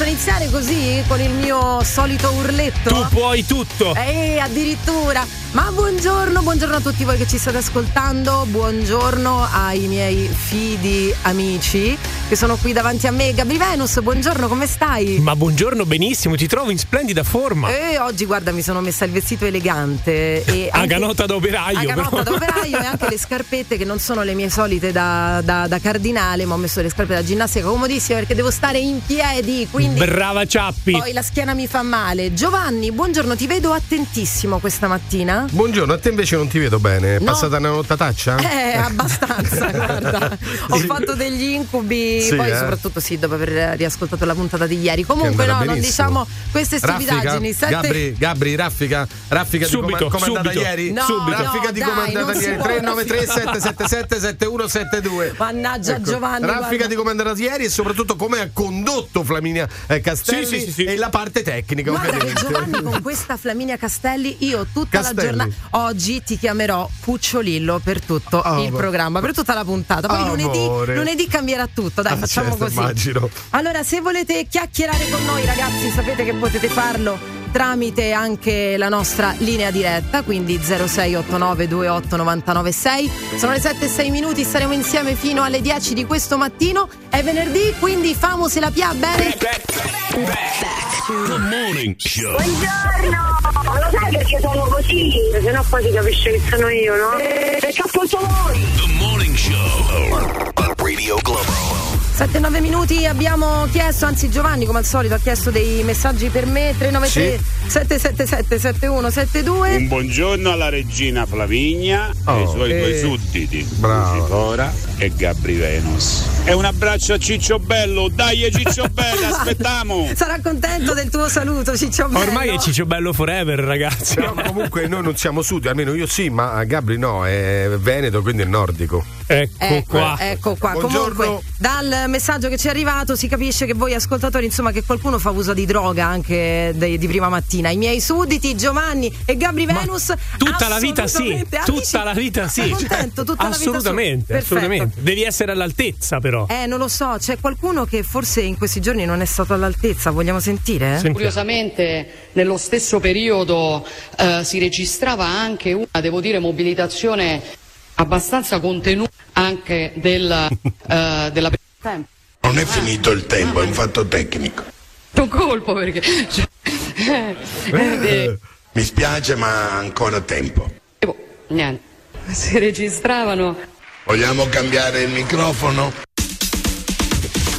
Posso iniziare così con il mio solito urletto? Tu puoi tutto. Eh, addirittura. Ma buongiorno, buongiorno a tutti voi che ci state ascoltando. Buongiorno ai miei fidi amici che sono qui davanti a me. Gabri Venus, buongiorno, come stai? Ma buongiorno, benissimo, ti trovo in splendida forma. E oggi, guarda, mi sono messa il vestito elegante. E a ganotta da operaio. A ganotta però. da operaio e anche le scarpette che non sono le mie solite da, da, da cardinale, ma ho messo le scarpe da ginnastica comodissime perché devo stare in piedi. Quindi Brava Ciappi. Poi la schiena mi fa male. Giovanni, buongiorno, ti vedo attentissimo questa mattina. Buongiorno, a te invece non ti vedo bene. È no. passata una nottataccia? Eh, abbastanza, guarda. Ho fatto degli incubi, sì, poi eh? soprattutto sì, dopo aver riascoltato la puntata di ieri. Comunque no, benissimo. non diciamo queste stupidaggini. Sette... Gabri, Gabri, raffica, raffica subito, di come è andata ieri? No, subito. Raffica no, di come è andata ieri. 393 777 7172. Mannaggia ecco. Giovanni. Raffica guarda. di come è andata ieri e soprattutto come ha condotto Flaminia eh, Castelli sì, sì, sì, e la parte tecnica, guarda ovviamente. Giovanni con questa Flaminia Castelli io tutta Castelli. la giornata oggi ti chiamerò Pucciolillo per tutto oh, il programma, per tutta la puntata. Poi lunedì, lunedì, cambierà tutto, dai, ah, facciamo certo, così. Immagino. Allora, se volete chiacchierare con noi, ragazzi, sapete che potete farlo tramite anche la nostra linea diretta, quindi 0689 28 996. Sono le 7 e 6 minuti, staremo insieme fino alle 10 di questo mattino. È venerdì, quindi famo se la pia bene. The morning show. Buongiorno! Ma lo sai perché sono così? Se no poi si capisce che sono io, no? Perché ascolto voi! The morning show. Radio Globo. 7-9 minuti abbiamo chiesto, anzi Giovanni come al solito ha chiesto dei messaggi per me 393 sì. 777 7172 Un buongiorno alla regina Flavinia oh, e ai suoi eh. due sudditi Lucifora e Gabri Venus. E un abbraccio a Ciccio Bello. Dai Ciccio Bello aspettiamo. Sarà contento del tuo saluto Ciccio Bello. Ormai è Ciccio Bello forever ragazzi. No, comunque noi non siamo sud almeno io sì ma Gabri no è Veneto quindi è nordico ecco, ecco qua ecco qua Buongiorno. comunque dal messaggio che ci è arrivato si capisce che voi ascoltatori, insomma, che qualcuno fa uso di droga anche de, di prima mattina. I miei sudditi, Giovanni e Gabri Venus. Tutta la vita sì, tutta la vita sì. Contento, tutta assolutamente, la vita assolutamente. Devi essere all'altezza però. Eh, non lo so, c'è qualcuno che forse in questi giorni non è stato all'altezza, vogliamo sentire? Eh? Curiosamente nello stesso periodo eh, si registrava anche una, devo dire, mobilitazione abbastanza contenuta anche del, uh, della tempo. Non è finito il tempo, è un fatto tecnico. Un colpo perché. Cioè, eh, eh, mi spiace, ma ancora tempo. Boh, niente. Si registravano. Vogliamo cambiare il microfono?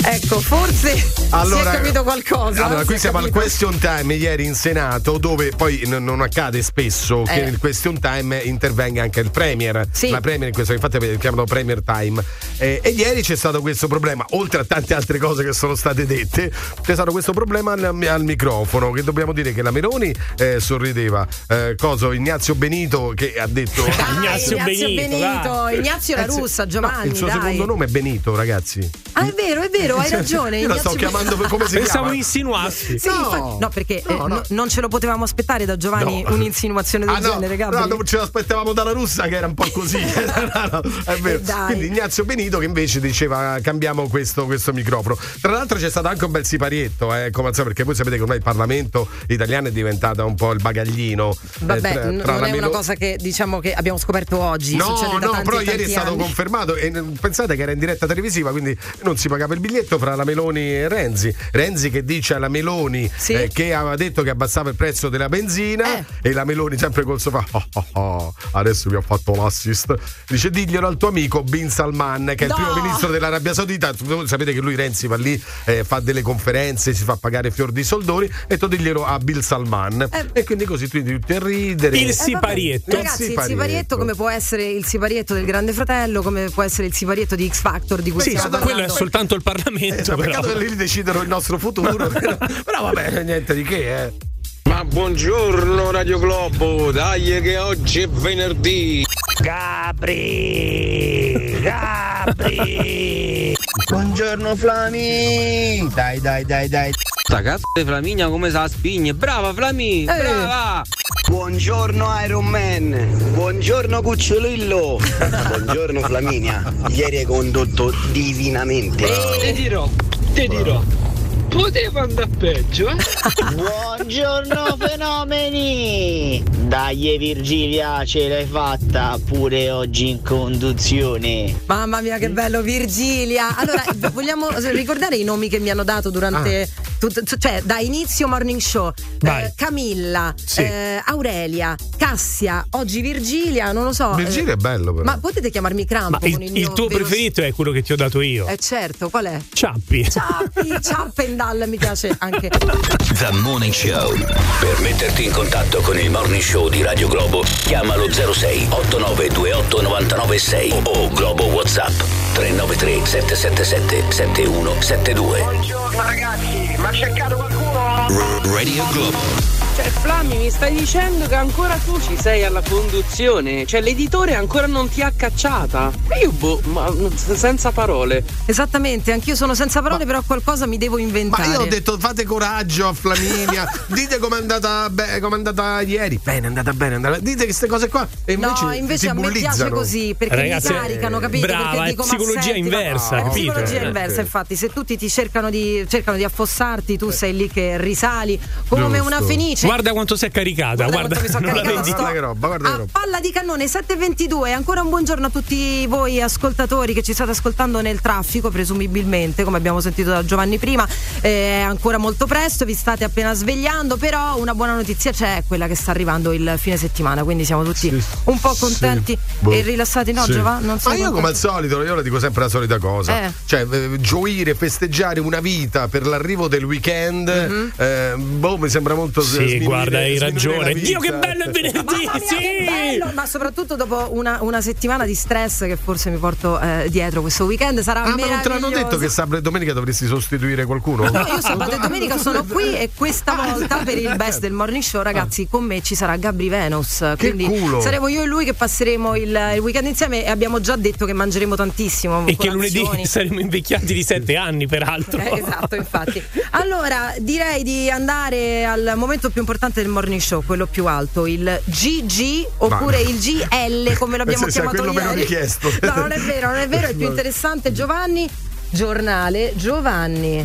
Ecco, forse allora, si è capito qualcosa. Allora, qui siamo capito. al question time ieri in Senato, dove poi n- non accade spesso eh. che nel question time intervenga anche il Premier. Sì. La Premier in questo infatti chiamano Premier Time. Eh, e ieri c'è stato questo problema, oltre a tante altre cose che sono state dette, c'è stato questo problema al, al microfono. Che dobbiamo dire che la Meloni eh, sorrideva. Eh, coso, Ignazio Benito che ha detto. Dai, Ignazio, Ignazio Benito, Benito. Ignazio la russa, Giovanni. No, il suo dai. secondo nome è Benito, ragazzi. Ah, è vero, è vero vero, hai ragione. Io la sto chiamando per come si Pensavo chiama. insinuassi. Sì, no. no, perché no, eh, no. non ce lo potevamo aspettare da Giovanni no. un'insinuazione del ah, genere, Gabri. No, non ce l'aspettavamo dalla russa che era un po' così. è vero. Eh, Quindi Ignazio Benito che invece diceva cambiamo questo, questo microfono. Tra l'altro c'è stato anche un bel siparietto, eh, come perché voi sapete che ormai il Parlamento italiano è diventato un po' il bagaglino. Vabbè, eh, tra, tra non è Melo... una cosa che diciamo che abbiamo scoperto oggi. No, no, tanti, però ieri è stato anni. confermato e pensate che era in diretta televisiva, quindi non si pagava il biglietto fra la Meloni e Renzi. Renzi che dice alla Meloni sì. eh, che aveva detto che abbassava il prezzo della benzina eh. e la Meloni sempre col sofà oh, oh, oh, adesso mi ha fatto l'assist dice diglielo al tuo amico Bin Salman che è no. il primo ministro dell'Arabia Saudita sapete che lui Renzi va lì eh, fa delle conferenze si fa pagare fior di soldoni e tu diglielo a Bill Salman eh. e quindi così tu tutti a ridere il siparietto ragazzi il siparietto. il siparietto come può essere il siparietto del grande fratello come può essere il siparietto di X Factor di cui sì, stiamo quello è soltanto il Parlamento eh, però. peccato che lì decidono il nostro futuro però, però vabbè niente di che eh ma buongiorno Radio Globo, dai che oggi è venerdì. Gabri! Gabri! Buongiorno Flami! Dai, dai, dai, dai. Sta cazzo di Flaminia come sa spigne. Brava Flami! Eh. Brava! Buongiorno Iron Man! Buongiorno Cucciolillo! Buongiorno Flaminia! Ieri hai condotto divinamente. Te dirò, te dirò. Poteva andare peggio, eh? Buongiorno fenomeni! Dai Virgilia, ce l'hai fatta pure oggi in conduzione. Mamma mia che bello Virgilia! Allora, vogliamo ricordare i nomi che mi hanno dato durante... Ah. Tut, cioè, da inizio morning show, eh, Camilla, sì. eh, Aurelia, Cassia, oggi Virgilia, non lo so. Virgilia eh, è bello però. Ma potete chiamarmi Crampo? Ma il, il, il tuo vero... preferito è quello che ti ho dato io. Eh certo, qual è? Ciappi. Ciappi, Ciappendal mi piace anche. The Morning Show. Per metterti in contatto con il Morning Show di Radio Globo, chiamalo 06 8928 996 o Globo WhatsApp 393 777 7172. Buongiorno ragazzi, ma cercato qualcuno? R- Radio Globo. Cioè, Flammi, mi stai dicendo che ancora tu ci sei alla conduzione? Cioè, l'editore ancora non ti ha cacciata? Io, boh, ma senza parole. Esattamente, anch'io sono senza parole, ma, però qualcosa mi devo inventare. Ma io ho detto, fate coraggio a Flaminia, dite com'è andata, be- com'è andata ieri. Bene, è andata bene, è andata... dite che queste cose qua. E invece no, invece a me piace così, perché Ragazzi, mi caricano, capito? Brava, perché dico, psicologia inversa, no, capito? Psicologia inversa, infatti, se tutti ti cercano di, cercano di affossarti, tu sei lì che risali come Giusto. una fenice. Guarda quanto sei caricata, guarda. guarda, guarda non la vedi. Guarda che roba, guarda che a roba. palla di cannone 722. Ancora un buongiorno a tutti voi ascoltatori che ci state ascoltando nel traffico, presumibilmente, come abbiamo sentito da Giovanni prima. Eh, è ancora molto presto, vi state appena svegliando, però una buona notizia c'è, quella che sta arrivando il fine settimana, quindi siamo tutti Sì. un po' contenti Sì. Boh. e rilassati, no Sì. Giovanni? Non so Ma io contento. come al solito, io le dico sempre la solita cosa. Eh. Cioè, eh, gioire, festeggiare una vita per l'arrivo del weekend, Mhm. eh, boh, mi sembra molto Sì, sminuire- guarda, hai ragione. Dio, che bello è venerdì! Mamma mia, sì! bello! Ma soprattutto dopo una, una settimana di stress che forse mi porto eh, dietro questo weekend sarà Ah, ma non te l'hanno detto che sabato e domenica dovresti sostituire qualcuno? No, io sabato e domenica sono qui e questa volta per il best del morning show, ragazzi, con me ci sarà Gabri Venus. Quindi culo! saremo io e lui che passeremo il, il weekend insieme e abbiamo già detto che mangeremo tantissimo. E che lunedì saremo invecchiati di sette anni, peraltro. Eh, esatto, infatti. Allora, direi di andare al momento più importante del morning show, quello più alto, il GG oppure Ma- il GL, come l'abbiamo sia chiamato quello meno ieri. richiesto. No, non è vero, non è vero, è più interessante. Giovanni, giornale Giovanni.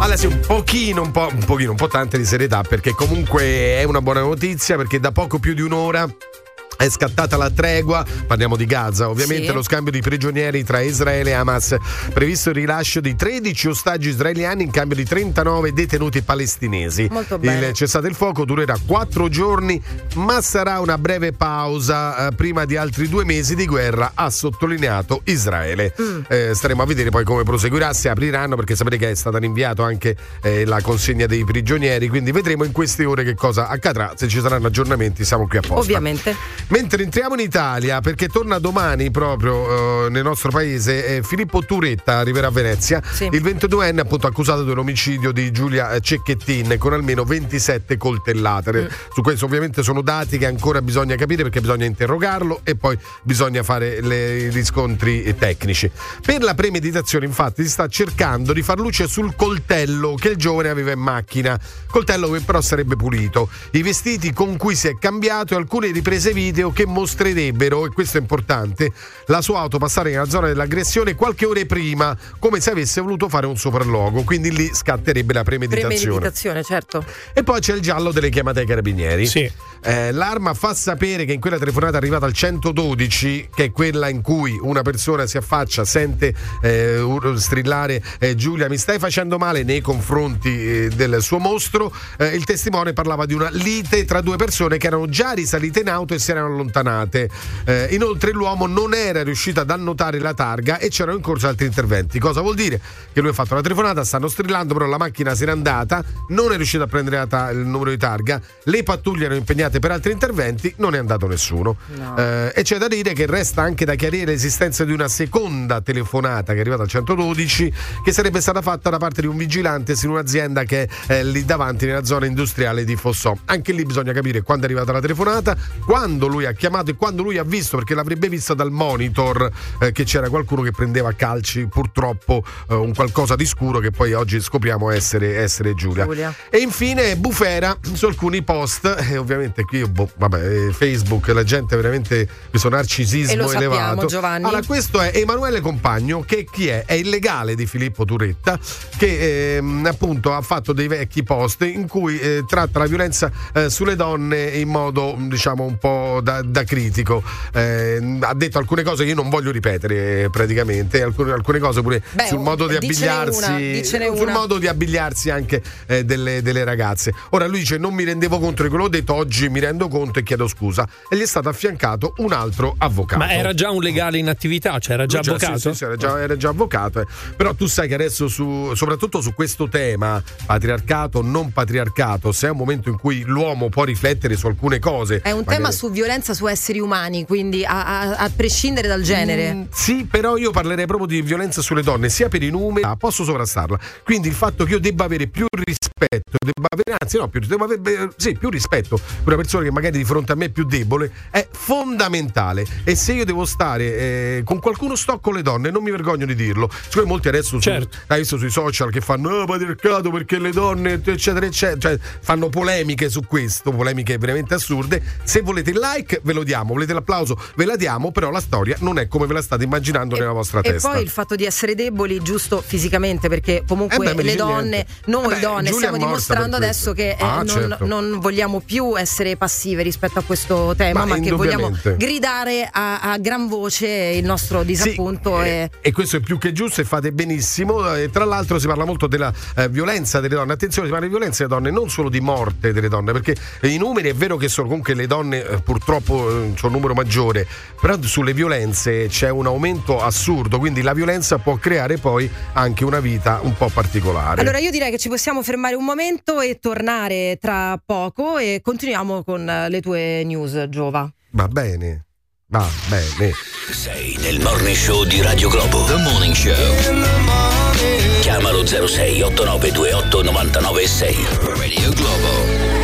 Allora sì, un pochino, un po', un pochino, un po' tante di serietà perché comunque è una buona notizia perché da poco più di un'ora è scattata la tregua, parliamo di Gaza, ovviamente Sì. lo scambio di prigionieri tra Israele e Hamas, previsto il rilascio di 13 ostaggi israeliani in cambio di 39 detenuti palestinesi. Molto bene. Il cessate il fuoco durerà 4 giorni, ma sarà una breve pausa eh, prima di altri due mesi di guerra, ha sottolineato Israele. Mm. Eh, staremo a vedere poi come proseguirà, se apriranno, perché sapete che è stata rinviata anche eh, la consegna dei prigionieri, quindi vedremo in queste ore che cosa accadrà, se ci saranno aggiornamenti siamo qui apposta. Ovviamente. Mentre entriamo in Italia, perché torna domani proprio eh, nel nostro paese eh, Filippo Turetta arriverà a Venezia, Sì. il 22enne appunto accusato dell'omicidio di Giulia Cecchettin con almeno 27 coltellate. Mm. Su questo ovviamente sono dati che ancora bisogna capire perché bisogna interrogarlo e poi bisogna fare le- i riscontri tecnici. Per la premeditazione infatti si sta cercando di far luce sul coltello che il giovane aveva in macchina, coltello che però sarebbe pulito, i vestiti con cui si è cambiato e alcune riprese video che mostrerebbero, e questo è importante, la sua auto passare nella zona dell'aggressione qualche ore prima, come se avesse voluto fare un sopralluogo, quindi lì scatterebbe la premeditazione. Premeditazione, certo. E poi c'è il giallo delle chiamate ai carabinieri. Sì. Eh, l'arma fa sapere che in quella telefonata arrivata al 112, che è quella in cui una persona si affaccia, sente eh, ur- strillare eh, Giulia mi stai facendo male nei confronti eh, del suo mostro, eh, il testimone parlava di una lite tra due persone che erano già risalite in auto e si erano allontanate. Eh, inoltre l'uomo non era riuscito ad annotare la targa e c'erano in corso altri interventi. Cosa vuol dire? Che lui ha fatto la telefonata, stanno strillando, però la macchina se n'è andata, non è riuscito a prendere ta- il numero di targa, le pattuglie erano impegnate per altri interventi, non è andato nessuno. No. Eh, e c'è da dire che resta anche da chiarire l'esistenza di una seconda telefonata che è arrivata al 112 che sarebbe stata fatta da parte di un vigilante in un'azienda che è lì davanti nella zona industriale di Fossò. Anche lì bisogna capire quando è arrivata la telefonata, quando lui lui ha chiamato e quando lui ha visto, perché l'avrebbe vista dal monitor, eh, che c'era qualcuno che prendeva a calci purtroppo eh, un qualcosa di scuro che poi oggi scopriamo essere, essere Giulia. Giulia. E infine bufera su alcuni post, e ovviamente qui boh, vabbè, eh, Facebook, la gente veramente questo narcisismo E lo sappiamo, elevato. Giovanni. Allora, questo è Emanuele Compagno, che chi è? È il legale di Filippo Turetta, che ehm, appunto ha fatto dei vecchi post in cui eh, tratta la violenza eh, sulle donne in modo diciamo un po' da, da critico. Eh, ha detto alcune cose che io non voglio ripetere praticamente, alcune, alcune cose pure Beh, sul modo di abbigliarsi, una, sul una. modo di abbigliarsi anche eh, delle, delle ragazze. Ora lui dice non mi rendevo conto di quello che ho detto, oggi mi rendo conto e chiedo scusa. E gli è stato affiancato un altro avvocato. Ma era già un legale in attività, cioè era già Lui avvocato? Sì, sì, sì, era, già, era già avvocato. eh. Però tu sai che adesso, su, soprattutto su questo tema, patriarcato, non patriarcato, se è un momento in cui l'uomo può riflettere su alcune cose. È un magari- tema su violenza su esseri umani, quindi a, a- a prescindere dal genere. Mm, sì, però io parlerei proprio di violenza sulle donne, sia per i numeri, ah, posso sovrastarla. Quindi il fatto che io debba avere più rispetto, debba avere, anzi no, più, devo avere, beh, sì, più rispetto per una persona che magari di fronte a me è più debole, è fondamentale. E se io devo stare eh, con qualcuno, sto con le donne, non mi vergogno di dirlo. Siccome molti adesso su- Certo. hai visto sui social che fanno "Ah, patriarcato perché le donne, eccetera, eccetera, cioè fanno polemiche su questo, polemiche veramente assurde. Se volete il like, ve lo diamo, volete l'applauso, ve la diamo, però la storia non è come ve la state immaginando nella vostra E testa. poi il fatto di essere deboli, giusto fisicamente, perché comunque Eh beh, le donne, niente. noi Eh beh, donne, Giulia stiamo dimostrando adesso che eh, Ah, non, certo. non vogliamo più essere passive rispetto a questo tema, Ma ma, che vogliamo gridare a, a gran voce il nostro disappunto. Sì, e... e questo è più che giusto e fate benissimo. E tra l'altro si parla molto della eh, violenza delle donne. Attenzione, si parla di violenza delle donne, non solo di morte delle donne, perché eh, i numeri è vero che sono comunque le donne eh, purtroppo eh, c'è un numero maggiore, però sulle violenze c'è un aumento assurdo, quindi la violenza può creare poi anche una vita un po' particolare. Allora io direi che ci possiamo fermare un momento e tornare tra poco e continuiamo con le tue news, Giova. Va bene. Va bene. Sei nel morning show di Radio Globo. The Morning Show. Chiamalo 06 8928 996. Radio Globo.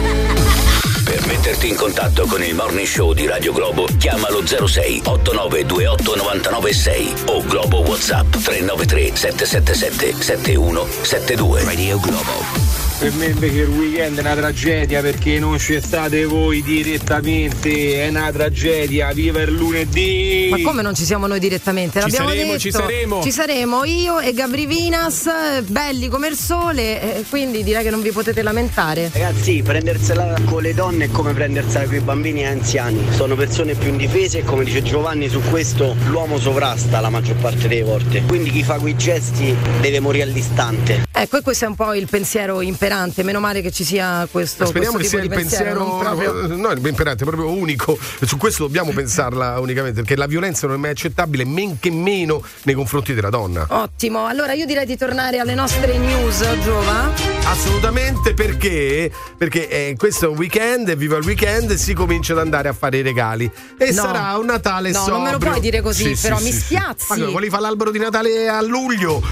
Metterti in contatto con il morning show di Radio Globo, chiamalo 06 8928 996 o Globo WhatsApp 393 777 7172. Radio Globo. Per me invece il weekend è una tragedia perché non ci state voi direttamente, è una tragedia, viva il lunedì! Ma come non ci siamo noi direttamente? Ci L'abbiamo saremo, detto. ci saremo. Ci saremo io e Gabri Vinas, belli come il sole, eh, quindi direi che non vi potete lamentare. Ragazzi, prendersela con le donne è come prendersela con i bambini e anziani. Sono persone più indifese e come dice Giovanni su questo l'uomo sovrasta la maggior parte delle volte. Quindi chi fa quei gesti deve morire all'istante. Ecco, e questo è un po' il pensiero imperante. Meno male che ci sia questo, Speriamo questo che tipo sia di il pensiero, non proprio- no, il imperante, proprio unico. Su questo dobbiamo pensarla unicamente, perché la violenza non è mai accettabile, men che meno nei confronti della donna. Ottimo, allora io direi di tornare alle nostre news, Giova. Assolutamente perché? Perché eh, questo è un weekend e viva il weekend e si comincia ad andare a fare i regali. E No. sarà un Natale No, sobrio. non me lo puoi dire così, Sì, però sì, mi sì, spiazzi. Ma come, volevi fare l'albero di Natale a luglio?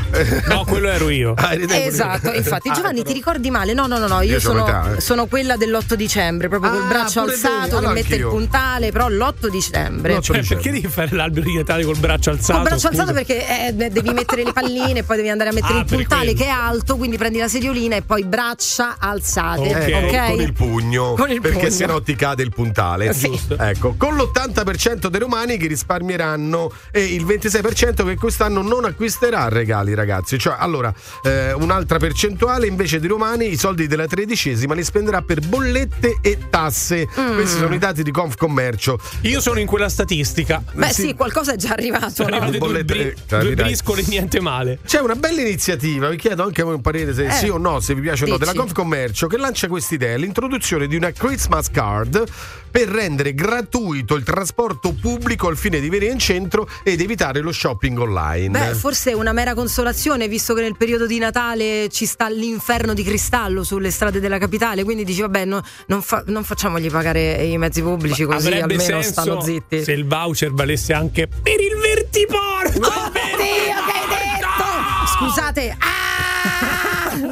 No, quello ero io. Ah, Esatto, infatti Ah, Giovanni ti ricordi male? No, no, no, no, io, sono, l'età, eh. sono quella dell'8 dicembre, proprio col Ah, braccio pure te. alzato Allora che mette il puntale, però l'8 dicembre. Cioè, perché devi fare l'albero di Natale col braccio alzato? Col braccio scusa? alzato perché eh, devi mettere le palline e poi devi andare a mettere Ah, il puntale quello. che è alto, quindi prendi la sediolina e poi braccia alzate. Eh, ok? Con il pugno, Con il perché pugno. sennò ti cade il puntale. Sì. Giusto. Ecco, con l'80% dei romani che risparmieranno e il 26% che quest'anno non acquisterà regali, ragazzi. Cioè, allora, eh, un'altra percentuale invece di romani i soldi della tredicesima li spenderà per bollette e tasse. Mm. Questi sono i dati di Confcommercio. Io sono in quella statistica. Beh sì, qualcosa è già arrivato. Sono no? arrivate due, bollette, bri- eh, due capirai. briscole, niente male. C'è una bella iniziativa, vi chiedo anche a voi un parere se Eh, sì o no, se vi piace o no, della Confcommercio che lancia questa idea, l'introduzione di una Christmas card per rendere gratuito il trasporto pubblico al fine di venire in centro ed evitare lo shopping online. Beh, forse è una mera consolazione, visto che nel periodo di Natale ci sta l'inferno di cristallo sulle strade della capitale, quindi dici, vabbè, no- non, fa- non facciamogli pagare i mezzi pubblici così Avrebbe almeno stanno zitti. se il voucher valesse anche per il vertiporto. Oddio, che hai detto? scusate. Ah!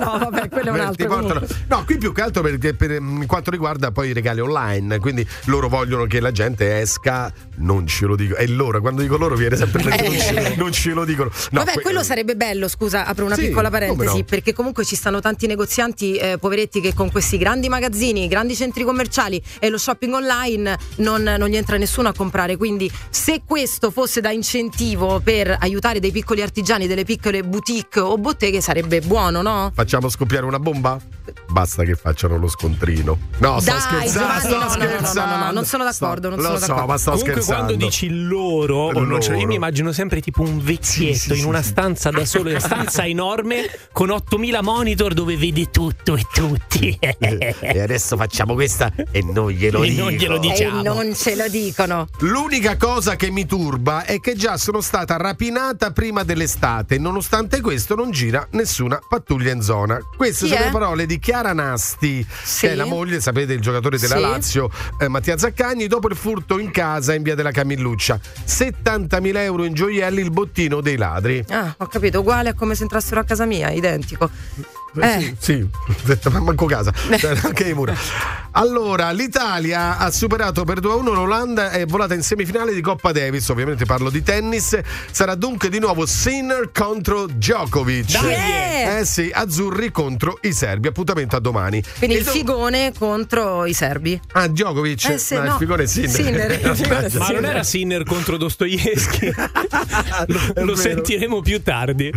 No, vabbè, quello è un altro. portano- No, qui più che altro perché per mm, quanto riguarda poi i regali online, quindi loro vogliono che la gente esca, non ce lo dico. E loro, quando dico loro viene sempre detto, non, ce, non ce lo dicono. No, Vabbè, que- quello sarebbe bello, scusa, apro una Sì, piccola parentesi, no. perché comunque ci stanno tanti negozianti eh, poveretti che con questi grandi magazzini, grandi centri commerciali e lo shopping online non, non gli entra nessuno a comprare. Quindi se questo fosse da incentivo per aiutare dei piccoli artigiani, delle piccole boutique o botteghe sarebbe buono, no? Facciamo scoppiare una bomba? Basta che facciano lo scontrino. No, sto Dai, scherzando, Giovanni, sto no, no, no, no, no, scherzando. no, non sono d'accordo, non Sto- sono lo so, d'accordo. ma sto Comunque scherzando. quando dici loro, o non ce- io Loro. mi immagino sempre tipo un vecchietto Sì, sì, in sì, una sì. stanza da solo, una stanza enorme con 8000 monitor dove vede tutto e tutti. E adesso facciamo questa e non glielo E dico. non glielo diciamo. E non ce lo dicono. L'unica cosa che mi turba è che già sono stata rapinata prima dell'estate. Nonostante questo, non gira nessuna pattuglia in zona. Queste Chi sono è? le parole di Chiara Nasti, Sì. che è la moglie, sapete, il giocatore della Sì. Lazio, eh, Mattia Zaccagni, dopo il furto in casa in via della Camilluccia. 70.000 euro in gioielli, il bottino dei ladri. Ah, ho capito, uguale a come se entrassero a casa mia, identico. Eh, Eh. Sì, sì, manco casa, Cioè, anche le mura. Allora, l'Italia ha superato per 2-1 l'Olanda e è volata in semifinale di Coppa Davis, ovviamente parlo di tennis, sarà dunque di nuovo Sinner contro Djokovic. Dai! Eh sì, azzurri contro i serbi, appuntamento a domani. Quindi E il do- figone contro i serbi. Ah, Djokovic? Eh sì, No, no. il figone Sinner. Sinner, il figone è Ma non era Sinner contro Dostoevsky? lo lo sentiremo più tardi.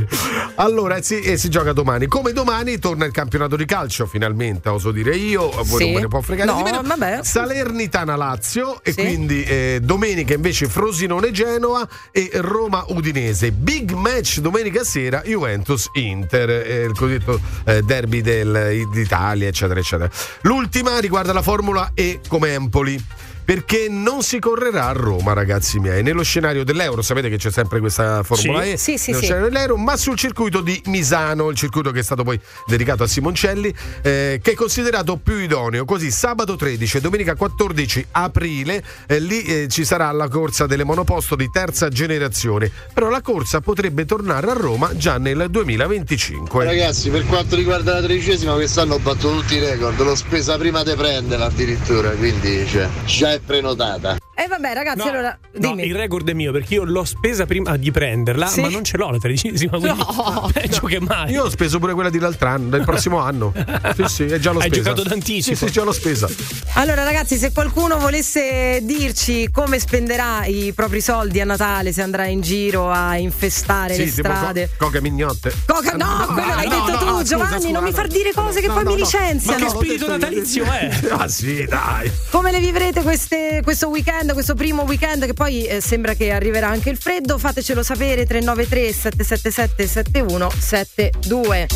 Allora, sì, e si gioca domani. Come domani torna il campionato di calcio, finalmente, oso dire io. Voi Sì. non ve ne può fregare No, di meno. vabbè. Salernitana Lazio e Sì. quindi eh, domenica invece Frosinone Genoa e Roma Udinese. Big match domenica sera Juventus Inter, eh, il cosiddetto eh, derby del- d'Italia, eccetera, eccetera. L'ultima riguarda la Formula E come Empoli. Perché non si correrà a Roma, ragazzi miei, nello scenario dell'Euro. Sapete che c'è sempre questa Formula Sì. E Sì, sì, nello sì. scenario dell'Euro, ma sul circuito di Misano, il circuito che è stato poi dedicato a Simoncelli, eh, che è considerato più idoneo. Così sabato 13 e domenica 14 aprile eh, lì eh, ci sarà la corsa delle monoposto di terza generazione. Però la corsa potrebbe tornare a Roma già nel 2025. Ragazzi, per quanto riguarda la tredicesima, quest'anno ho battuto tutti i record. L'ho spesa prima di prenderla addirittura, quindi cioè, già è prenotata. E vabbè, ragazzi, No, allora no, dimmi. il record è mio perché io l'ho spesa prima di prenderla, Sì? ma non ce l'ho la tredicesima, quindi No. peggio che mai. Io ho speso pure quella di l'altro anno, del prossimo anno. Sì, sì, è già l'ho Hai spesa. giocato d'anticipo. Sì, sì, già l'ho spesa. Allora, ragazzi, se qualcuno volesse dirci come spenderà i propri soldi a Natale, se andrà in giro a infestare le Sì, tipo strade. co- coche mignotte. Coca, no, quello l'hai no, detto no, tu, no, Giovanni. scusa, non mi scusa, far dire cose che no, poi no, mi no. licenziano. Ma che spirito natalizio è? Ah sì, dai. Come le vivrete queste- questo weekend, questo primo weekend che poi eh, sembra che arriverà anche il freddo? Fatecelo sapere 393 777 7172.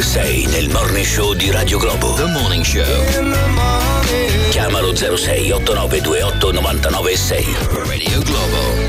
Sei nel morning show di Radio Globo. The Morning Show. Chiamalo 06 8928 996. Radio Globo.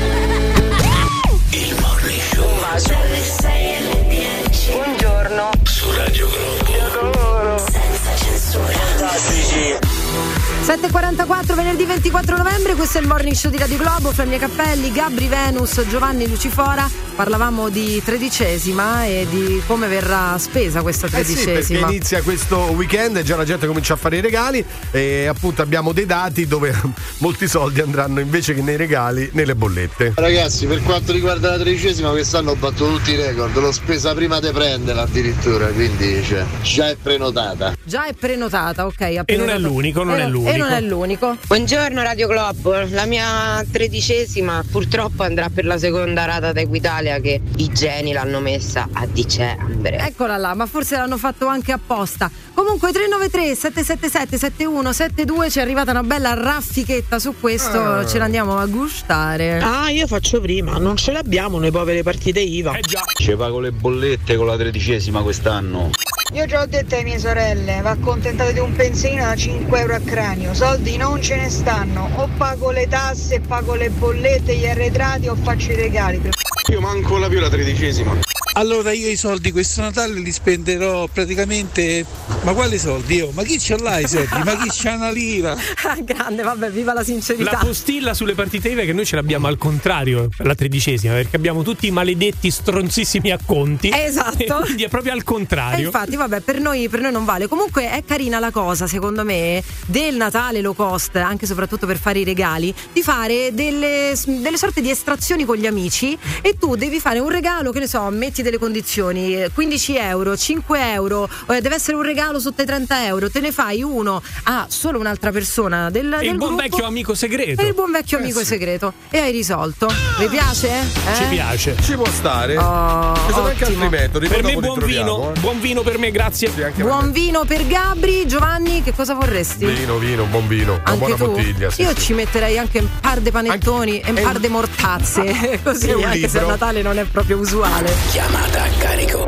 7.44 venerdì 24 novembre, questo è il morning show di Radio Globo, Flavia Cappelli, Gabri Venus, Giovanni Lucifora. Parlavamo di tredicesima e di come verrà spesa questa Eh sì, perché tredicesima. inizia questo weekend e già la gente comincia a fare i regali e appunto abbiamo dei dati dove molti soldi andranno invece che nei regali nelle bollette. Ragazzi, per quanto riguarda la tredicesima, quest'anno ho battuto tutti i record. L'ho spesa prima di prenderla addirittura, quindi cioè, già è prenotata. Già è prenotata, ok. ha E non è l'unico, non e è l'unico. Non è l'unico. Buongiorno Radio Globo, la mia tredicesima purtroppo andrà per la seconda rata da Equitalia che i geni l'hanno messa a dicembre. Eccola là, ma forse l'hanno fatto anche apposta. Comunque 393 777 7172 ci è arrivata una bella raffichetta su questo, Ah. ce l'andiamo a gustare. Ah, io faccio prima, non ce l'abbiamo noi povere partite IVA. Eh già. Ci pago le bollette con la tredicesima quest'anno. Io già ho detto alle mie sorelle, va accontentate di un pensierino da 5 euro a cranio, soldi non ce ne stanno, o pago le tasse, pago le bollette, gli arretrati o faccio i regali. Io manco la più la tredicesima. Allora io i soldi questo Natale li spenderò praticamente. Ma quali soldi? Io? Ma chi ce l'ha i soldi? Ma chi c'ha una lira? Ah, Grande, vabbè, viva la sincerità. La postilla sulle partite IVA che noi ce l'abbiamo al contrario per la tredicesima, perché abbiamo tutti i maledetti stronzissimi acconti. Esatto. E quindi è proprio al E contrario. infatti, vabbè, per noi, per noi non vale. Comunque è carina la cosa, secondo me, del Natale low cost, anche e soprattutto per fare i regali, di fare delle, delle sorte di estrazioni con gli amici e tu devi fare un regalo, che ne so, metti delle condizioni, eh, 15 euro, 5 euro, eh, deve essere un regalo sotto i 30 euro, te ne fai uno a solo un'altra persona del, del il buon gruppo. vecchio amico segreto. Il buon vecchio Eh, amico sì. segreto. E hai risolto. Vi piace? Eh? Ci piace. Ci può stare. Oh, Ci sono anche altri metodi. Per me buon vino, eh. buon vino per me, grazie. Buon vino per Gabri. Giovanni, che cosa vorresti? Vino, vino, buon vino. Una Anche buona tu? bottiglia. sì, Io sì. ci metterei anche un par di panettoni e un par di mortazze, così e un anche libro. Natale non è proprio usuale. Chiamata a carico.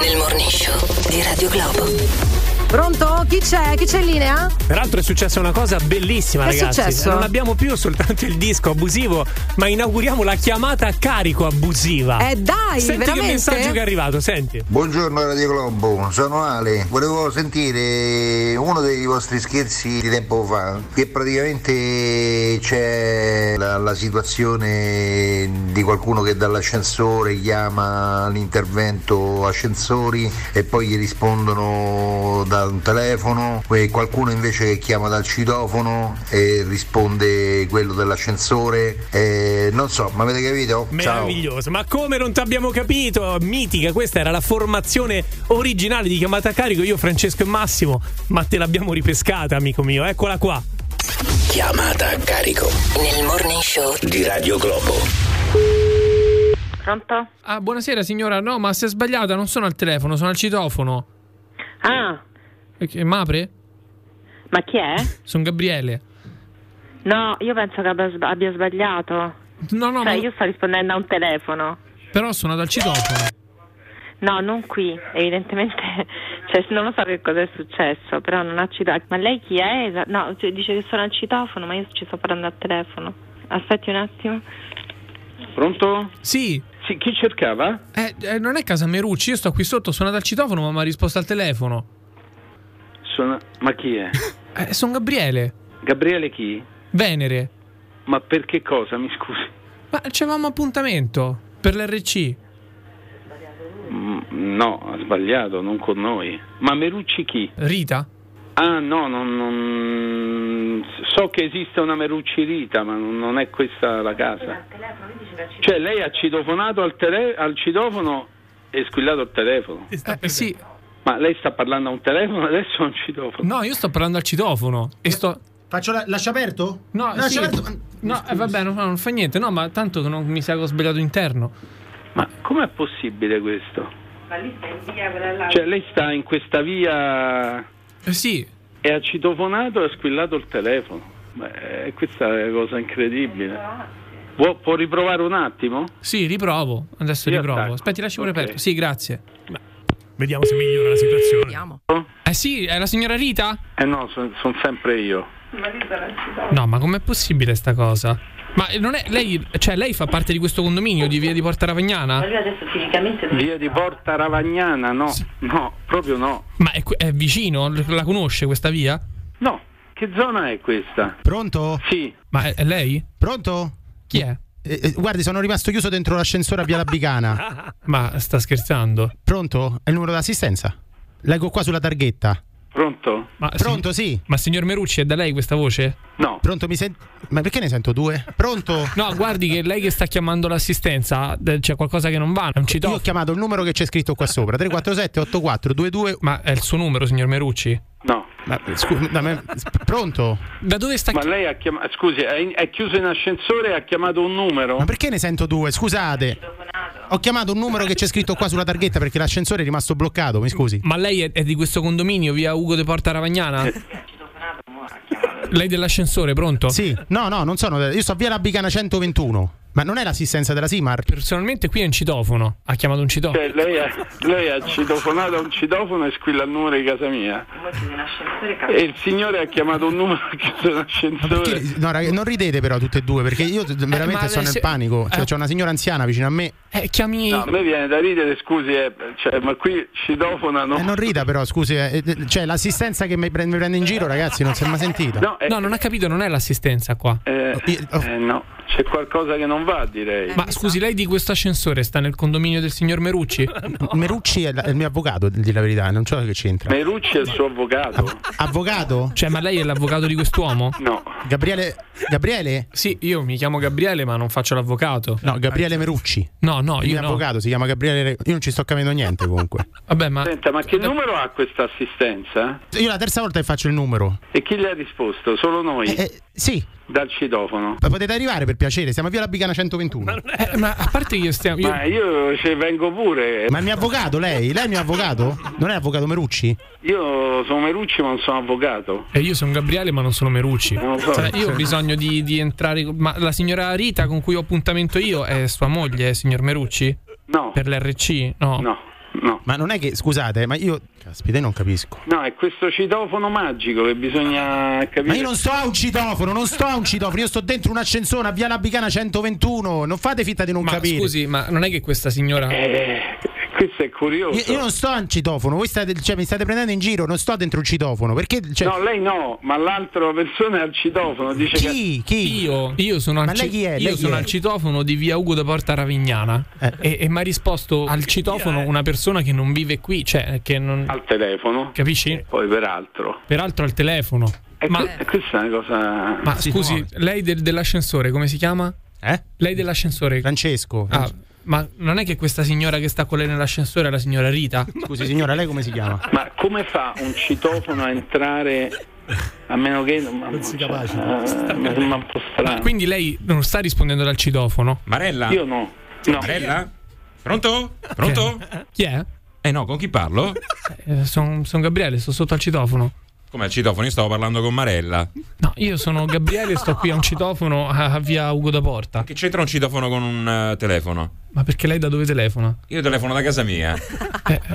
Nel morning show di Radio Globo. Pronto? Chi c'è? Chi c'è in linea? Peraltro è successa una cosa bellissima, Che è ragazzi. successo? Non abbiamo più soltanto il disco abusivo, ma inauguriamo la chiamata a carico abusiva. Eh dai, Senti veramente? che messaggio che è arrivato, senti. Buongiorno Radio Globo, sono Ale. Volevo sentire uno dei vostri scherzi di tempo fa, che praticamente c'è la, la situazione di qualcuno che dall'ascensore chiama all'intervento ascensori e poi gli rispondono da un telefono, e qualcuno invece che chiama dal citofono e risponde quello dell'ascensore. Eh, non so, ma avete capito? Ciao. Meraviglioso, ma come non ti abbiamo capito? Mitica, questa era la formazione originale di chiamata a carico. Io, Francesco e Massimo, ma te l'abbiamo ripescata, amico mio. Eccola qua. Chiamata a carico Nel morning show di Radio Globo. Pronto? Ah, buonasera signora. No, ma si è sbagliata, non sono al telefono, sono al citofono. Ah, Perché m'apre? ma chi è? Sono Gabriele. No, io penso che abbia, sb- abbia sbagliato. No, no, cioè, ma- io sto rispondendo a un telefono. Però sono dal citofono. No, non qui, evidentemente, cioè, non lo so che cosa è successo, però non ha citato. Ma lei chi è? No, cioè, dice che sono al citofono, ma io ci sto parlando al telefono. Aspetti un attimo. Pronto? Sì. Sì, chi cercava? Eh, eh, non è casa Merucci, io sto qui sotto, sono dal citofono, ma mi ha risposto al telefono. Sono... Ma chi è? Eh, sono Gabriele. Gabriele chi? Venere. Ma per che cosa, mi scusi? Ma c'avevamo appuntamento per l'RC. Mm, No, ha sbagliato, non con noi. Ma Merucci chi? Rita? Ah no, non, non- so che esiste una Merucci Rita, ma non, è questa la casa. Cioè lei ha citofonato al, tele- al citofono e squillato il telefono. Eh, sì. Ma lei sta parlando a un telefono adesso o a un citofono? No, io sto parlando al citofono. E sto. Faccio la- lascia aperto? No, lascia sì. aperto. No, eh, vabbè, non, non fa niente. No, ma tanto che non mi sa che ho sbagliato interno. Ma com'è possibile questo? Ma lì sta in via quella là. Cioè lei sta in questa via Eh sì. e ha citofonato e ha squillato il telefono. Beh, questa è una cosa incredibile. Può, può riprovare un attimo? Sì, riprovo. Adesso Io riprovo. attacco. Aspetti, lasci pure Ok. aperto. Sì, grazie. Vediamo se migliora la situazione. Eh sì, è la signora Rita? Eh no, sono sempre io. Ma. No, ma com'è possibile sta cosa? Ma non è lei, cioè lei fa parte di questo condominio di via di Porta Ravagnana? Ma lui adesso fisicamente Via di Porta Ravagnana, no, no, proprio no. Ma è, è vicino? La conosce questa via? No, che zona è questa? Pronto? Sì. Ma è, è lei? Pronto? Chi è? Eh, eh, guardi, sono rimasto chiuso dentro l'ascensore a Via La Bicana. Ma sta scherzando? Pronto? È il numero d'assistenza? Leggo qua sulla targhetta. Pronto? Ma Pronto, sì. Ma signor Merucci, è da lei questa voce? No. Pronto, mi senti? Ma perché ne sento due? Pronto? No, guardi che lei che sta chiamando l'assistenza, eh, c'è qualcosa che non va, non ci Io ho chiamato il numero che c'è scritto qua sopra: 347 84 22. Ma è il suo numero, signor Merucci? No. Ma, scu- no, ma- pronto? Da dove sta Ma lei ha chiamato, scusi, è, in- è chiuso in ascensore e ha chiamato un numero? Ma perché ne sento due? Scusate. Ho chiamato un numero che c'è scritto qua sulla targhetta perché l'ascensore è rimasto bloccato, mi scusi. Ma lei è, è di questo condominio, via Ugo de Porta Ravagnana? lei dell'ascensore, pronto? Sì, no, no, non sono. Io sto via La Bicana 121. Ma non è l'assistenza della Simar? Personalmente qui è un citofono. Ha chiamato un citofono. Cioè, lei, ha, lei ha citofonato a un citofono e squilla il numero di casa mia. E il signore ha chiamato un numero che in ascensore. Perché- no, raga, non ridete però tutte e due perché io veramente ma sono se- nel panico. Cioè, eh. c'è una signora anziana vicino a me. Eh, chiami. No, a me viene da ridere, scusi, eh, cioè, ma qui citofonano. Eh, non rida però, scusi, eh, eh, cioè l'assistenza che mi prende, mi prende in giro, ragazzi, non si è mai sentita. No, eh, No, non ha capito, non è l'assistenza qua. eh, eh, no, c'è qualcosa che non va, direi. Ma scusi, lei di questo ascensore sta nel condominio del signor Merucci? Merucci è, la- è il mio avvocato, di la verità, non so che c'entra. Merucci è il suo avvocato. Avvocato? Cioè, ma lei è l'avvocato di quest'uomo? No. Gabriele Gabriele? Sì, io mi chiamo Gabriele, ma non faccio l'avvocato. No, Gabriele Merucci. No, no, il io mio no. avvocato si chiama Gabriele. Io non ci sto capendo niente comunque. Vabbè, ma Senta, ma che numero ha questa assistenza? Io la terza volta che faccio il numero. E chi le ha risposto? Solo noi? Eh, sì. Dal citofono. Ma potete arrivare per piacere, siamo via la Bicana 121. Eh, ma a parte che io stiamo. Io... Ma io ci vengo pure. Ma è il mio avvocato lei? Lei è il mio avvocato? Non è avvocato Merucci? Io sono Merucci, ma non sono avvocato. E io sono Gabriele, ma non sono Merucci. Non so. Cioè, io ho bisogno di, di entrare. Ma la signora Rita con cui ho appuntamento io è sua moglie, signor Merucci? No. Per l'RC? No. No, no. Ma non è che, scusate, ma io. Caspita, io non capisco. No, è questo citofono magico che bisogna capire. Ma io non sto a un citofono, non sto a un citofono, io sto dentro un ascensore a via la Bicana 121. Non fate finta di non Ma capire. scusi, ma non è che questa signora. Eh, questo è curioso. Io, io non sto a un citofono, voi state, cioè, mi state prendendo in giro, non sto dentro un citofono. Perché. Cioè, No, lei no, ma l'altra persona è al citofono. Dice chi? Chi? Io, io sono, Ma al, lei chi è? io Lei chi sono è? al citofono di via Ugo da Porta Ravignana e, e mi ha risposto al citofono una persona che non vive qui, cioè che non. Al telefono. Capisci? Poi peraltro. Peraltro al telefono. E Ma, que- questa è una cosa. ma scusi, lei del- dell'ascensore come si chiama? Eh? Lei dell'ascensore. Francesco. Ah, ma non è che questa signora che sta con lei nell'ascensore è la signora Rita? Scusi signora, lei come si chiama? Ma come fa un citofono a entrare a meno che non si capacita. mi sembra un po' strano. Quindi lei non sta rispondendo dal citofono? Marella? Io no. No. Marella? Pronto? Pronto? Chi è? Eh no, con chi parlo? sono Gabriele, sto sotto al citofono. Come al citofono? Io stavo parlando con Marella. No, io sono Gabriele e sto qui a un citofono a, a via Ugo da Porta. Che c'entra un citofono con un eh, telefono? Ma perché lei da dove telefona? Io telefono da casa mia.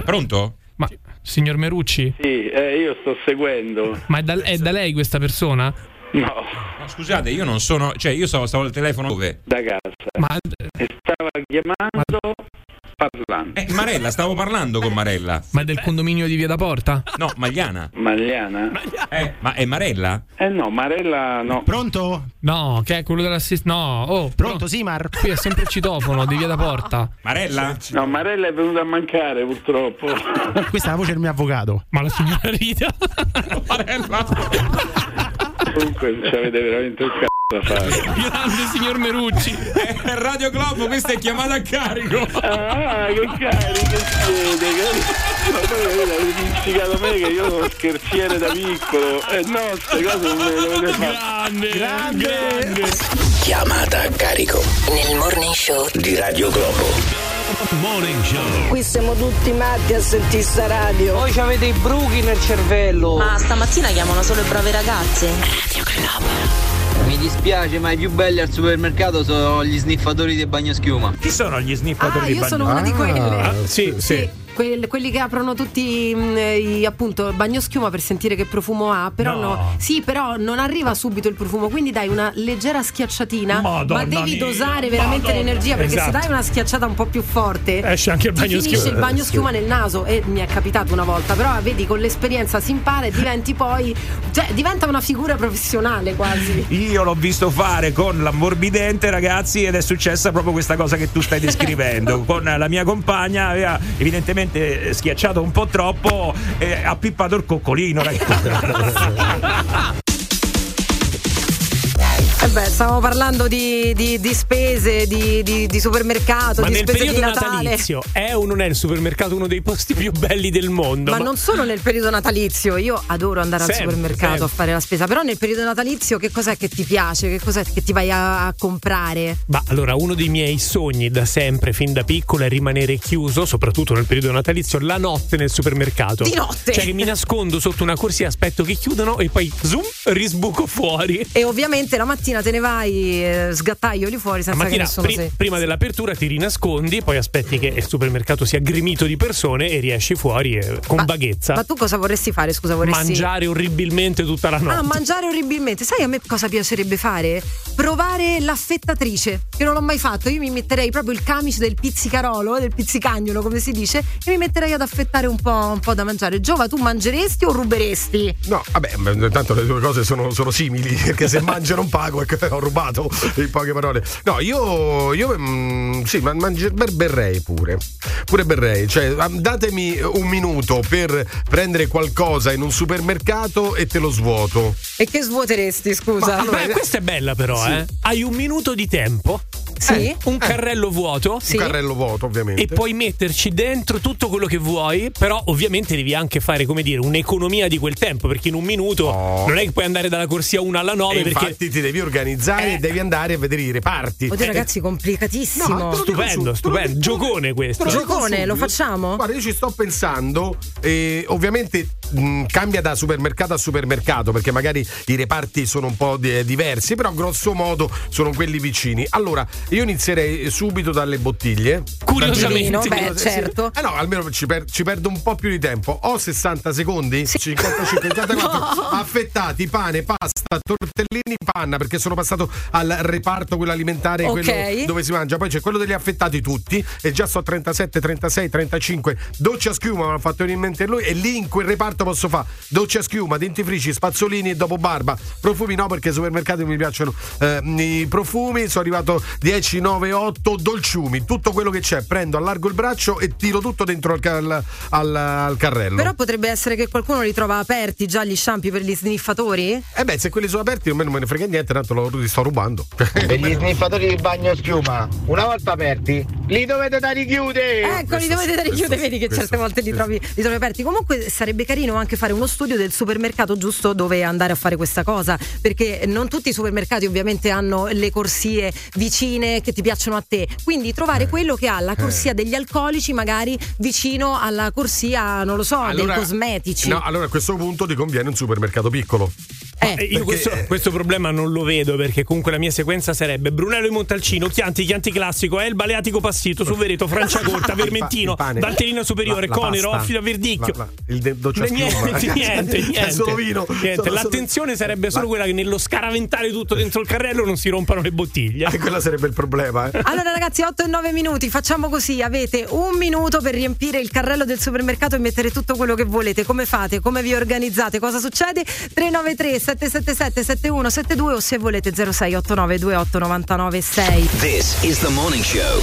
Pronto? Ma signor Merucci? Sì, eh, io sto seguendo. Ma è da, è da lei questa persona? No. No, scusate, io non sono. Cioè, io stavo, stavo al telefono dove? Da casa. Ma E stava chiamando parlando. Eh, Marella, stavo parlando con Marella. Ma è del condominio di via da Porta? No, Magliana. Magliana? Eh, ma è Marella? Eh no, Marella no. Pronto? No, che è quello dell'assist. No, oh, Pronto, Simar? Qui è sempre il citofono di via da Porta. Marella? No, Marella è venuta a mancare purtroppo. Questa è la voce del mio avvocato. Ma la signora Rita? Marella? Comunque ci avete veramente il cazzo da fare. Grande signor Merucci. È Radio Globo, questa è chiamata a carico. Ah, che cari, che siete, che... Ma poi avete dimenticato me che io sono scherziere da piccolo. Eh no, queste cose non me le dovete fare. Grande, grande. Chiamata a carico Nel morning show di Radio Globo. Morning Show. Qui siamo tutti matti a sentire sta radio. Poi avete i bruchi nel cervello. Ma stamattina chiamano solo le brave ragazze Mi dispiace, ma i più belli al supermercato sono gli sniffatori di bagnoschiuma. Chi sono gli sniffatori Ah, di io sono una di quelle. Ah, sì, sì. Quel- quelli che aprono tutti mh, i, appunto il bagnoschiuma per sentire che profumo ha, però No. no. Sì, però non arriva subito il profumo, quindi dai una leggera schiacciatina, Madonna ma devi mia, dosare veramente Madonna. l'energia perché Esatto. se dai una schiacciata un po' più forte Esce anche il bagnoschiuma. finisce il bagnoschiuma Eh, nel naso e mi è capitato una volta, però vedi con l'esperienza si impara e diventi poi cioè diventa una figura professionale quasi. Io l'ho visto fare con l'ammorbidente, ragazzi, ed è successa proprio questa cosa che tu stai descrivendo. con la mia compagna aveva evidentemente eh, schiacciato un po' troppo e ha pippato il coccolino. Eh beh, stavamo parlando di, di- di spese, di, di- supermercato, Ma di nel spese di periodo Natale. natalizio è o non è il supermercato uno dei posti più belli del mondo? Ma non solo nel periodo natalizio, io adoro andare Sempre, al supermercato sempre. a fare la spesa, però nel periodo natalizio che cos'è che ti piace? Che cos'è che ti vai a, a comprare? Ma allora, uno dei miei sogni da sempre, fin da piccolo, è rimanere chiuso, soprattutto nel periodo natalizio, la notte nel supermercato. Di notte? Cioè che mi nascondo sotto una corsia, aspetto che chiudano e poi zoom, risbuco fuori. E ovviamente la mattina mattina te ne vai, eh, sgattaioli fuori senza che mattina nessuno pri- si... prima dell'apertura ti rinascondi, poi aspetti che il supermercato sia gremito di persone e riesci fuori eh, con vaghezza. Ma tu cosa vorresti fare? Scusa, vorresti Mangiare orribilmente tutta la notte. Ah, mangiare orribilmente. Sai a me cosa piacerebbe fare? Provare l'affettatrice, che non l'ho mai fatto. Io mi metterei proprio il camice del pizzicarolo, del pizzicagnolo, come si dice, e mi metterei ad affettare un po', un po' da mangiare. Giova, tu mangeresti o ruberesti? No, vabbè, ma intanto le due cose sono, sono simili, perché se mangio non pago ho rubato in poche parole. No, io, io mm, sì, ma mangi- ber- berrei pure. Pure berrei. Cioè, datemi un minuto per prendere qualcosa in un supermercato e te lo svuoto. E che svuoteresti, scusa? Beh, questa è bella però, Sì. eh. Hai un minuto di tempo. Sì. eh, un carrello vuoto. Un carrello vuoto, ovviamente. E puoi metterci dentro tutto quello che vuoi, però ovviamente devi anche fare, come dire, un'economia di quel tempo, perché in un minuto non è che puoi andare dalla corsia 1 alla 9 E perché infatti ti devi organizzare e devi andare a vedere i reparti. Oddio, Eh, ragazzi, complicatissimo. No, stupendo, stupendo, giocone questo. Giocone, lo facciamo? Guarda, io ci sto pensando. E ovviamente mh, cambia da supermercato a supermercato perché magari i reparti sono un po' di- diversi, però grosso modo sono quelli vicini. Allora, io inizierei subito dalle bottiglie. Curiosamente. Beh, Sì. certo. Eh no, almeno ci, per- ci perdo un po' più di tempo. Ho 60 secondi? 55, 54. Affettati, pane, pasta, tortellini, panna, perché sono passato al reparto quello alimentare, Ok. quello dove si mangia. Poi c'è quello degli affettati tutti e già so 37, 36, 35. Doccia a schiuma, me l'ha fatto venire in mente lui e lì in quel reparto posso fare doccia a schiuma, dentifrici, spazzolini e dopo barba. Profumi no perché ai supermercati mi piacciono eh, i profumi. Sono arrivato 10, 9, 8 dolciumi. Tutto quello che c'è, prendo, allargo il braccio e tiro tutto dentro al, al- al- al carrello. Però potrebbe essere che qualcuno li trova aperti già gli sciampi per gli sniffatori? Eh beh, se quelli sono aperti non me, non me ne frega niente, tanto lo, li sto rubando. Per gli sniffatori di bagno schiuma, una volta aperti, li dovete da richiudere. Ecco, li dovete da richiudere, vedi che certe volte li trovi, li trovi aperti. Comunque sarebbe carino anche fare uno studio del supermercato giusto dove andare a fare questa cosa, perché non tutti i supermercati ovviamente hanno le corsie vicine che ti piacciono a te. Quindi trovare quello che ha la corsia degli alcolici magari vicino alla corsia, non lo so, dei cosmetici. No, allora a questo punto ti conviene un supermercato piccolo. Eh, io questo, questo problema non lo vedo perché comunque la mia sequenza sarebbe Brunello di Montalcino, Chianti, Chianti Classico, Elba, Leatico Passito, Suvereto, Franciacorta, Vermentino, Il pane. Valtellina Superiore, La- la Conero. Offida, Verdicchio. La- la- il de-. Niente, niente, È niente. solo vino. Niente, Solo- solo- L'attenzione sarebbe solo quella che nello scaraventare tutto dentro il carrello non si rompano le bottiglie. Eh, quello sarebbe il problema. eh. Allora ragazzi, 8 e 9 minuti, facciamo così, avete un minuto per riempire il carrello del supermercato e mettere tutto quello che volete. Come fate? Come vi organizzate? Cosa succede? 393 777 7172 o se volete 0689 28 99 6. This is the morning show.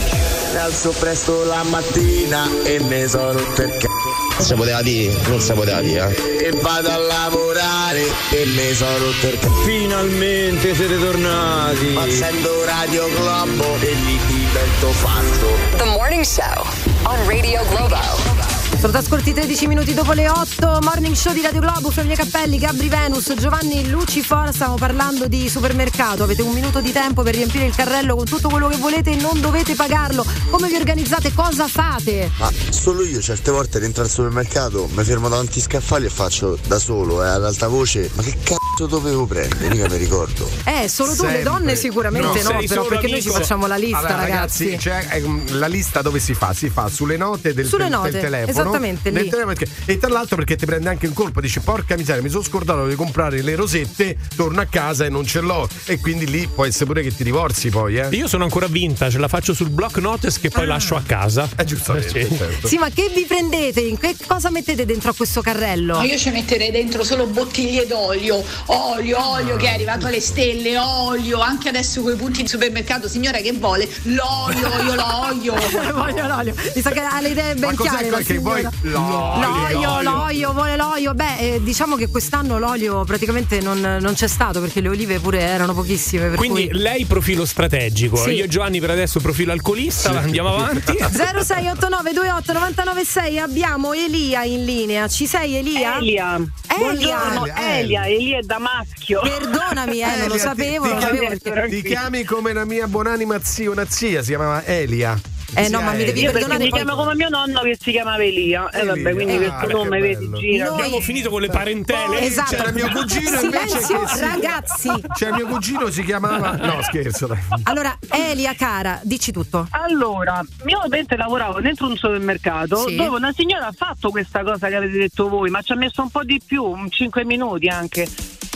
Mi alzo presto la mattina e mi sono rotto il c***o. Si poteva dire, non si poteva dire. eh. E vado a lavorare e mi sono rotto il c***o. Finalmente siete tornati. Accendo Radio Globo e li divento fatto. The Morning Show on Radio Globo. Sono trascorsi 13 minuti dopo le 8, morning show di Radio Globo, Flavia Cappelli, Gabri Venus, Giovanni Lucifora, stiamo parlando di supermercato, avete un minuto di tempo per riempire il carrello con tutto quello che volete e non dovete pagarlo, come vi organizzate, cosa fate? Ma solo io certe volte dentro al supermercato mi fermo davanti ai scaffali e faccio da solo, eh, ad alta voce, ma che cazzo dovevo prendere? Mica mi ricordo. Eh, solo tu, le Sempre. donne sicuramente no, sei però perché noi amico. ci facciamo la lista Allora, ragazzi. c'è eh, la lista dove si fa? Si fa sulle note del, Sulle note, del telefono. esattamente, del lì. telefono, perché- e tra l'altro perché ti prende anche in colpa, dici porca miseria, mi sono scordato di comprare le rosette, torno a casa e non ce l'ho. E quindi lì può essere pure che ti divorzi poi, eh. Io sono ancora vintage, la faccio sul block notes che poi lascio a casa. Eh, giustamente, Sì. certo. Sì, ma che vi prendete? In che cosa mettete dentro a questo carrello? No, io ci metterei dentro solo bottiglie d'olio, olio, olio che è arrivato alle stelle, olio, anche adesso con i punti in supermercato, signora che vuole? L'olio, io l'olio. Voglio l'olio. Mi sa che ha le idee ben Ma chiare. vuoi? signora. L'olio, L'olio, l'olio, vuole l'olio. Beh, eh, diciamo che quest'anno l'olio praticamente non, non c'è stato perché le olive pure erano pochissime. Per Quindi cui... lei profilo strategico, Sì. io e Giovanni per adesso profilo alcolista, andiamo avanti. 0689 28 996 abbiamo Elia in linea. Ci sei Elia? Elia. Buongiorno, Elia. Elia, Elia è da maschio. Perdonami, eh, non lo Elia, sapevo, ti, ti sapevo chiami, perché- ti chiami come la mia buonanima zia, una zia, si chiamava Elia. Eh no, ma mi devi Io perdonare mi poi- chiamo come mio nonno che si chiamava Elia. E vabbè, quindi Ah, questo che nome vedi gira. Abbiamo finito con le parentele. Esatto. C'era mio cugino invece che si- ragazzi. Cioè mio cugino si chiamava No, scherzo, dai. Allora, Elia, cara, dici tutto. Allora, io mentre lavoravo dentro un supermercato Sì. dove una signora ha fatto questa cosa che avete detto voi, ma ci ha messo un po' di più, un 5 minuti anche.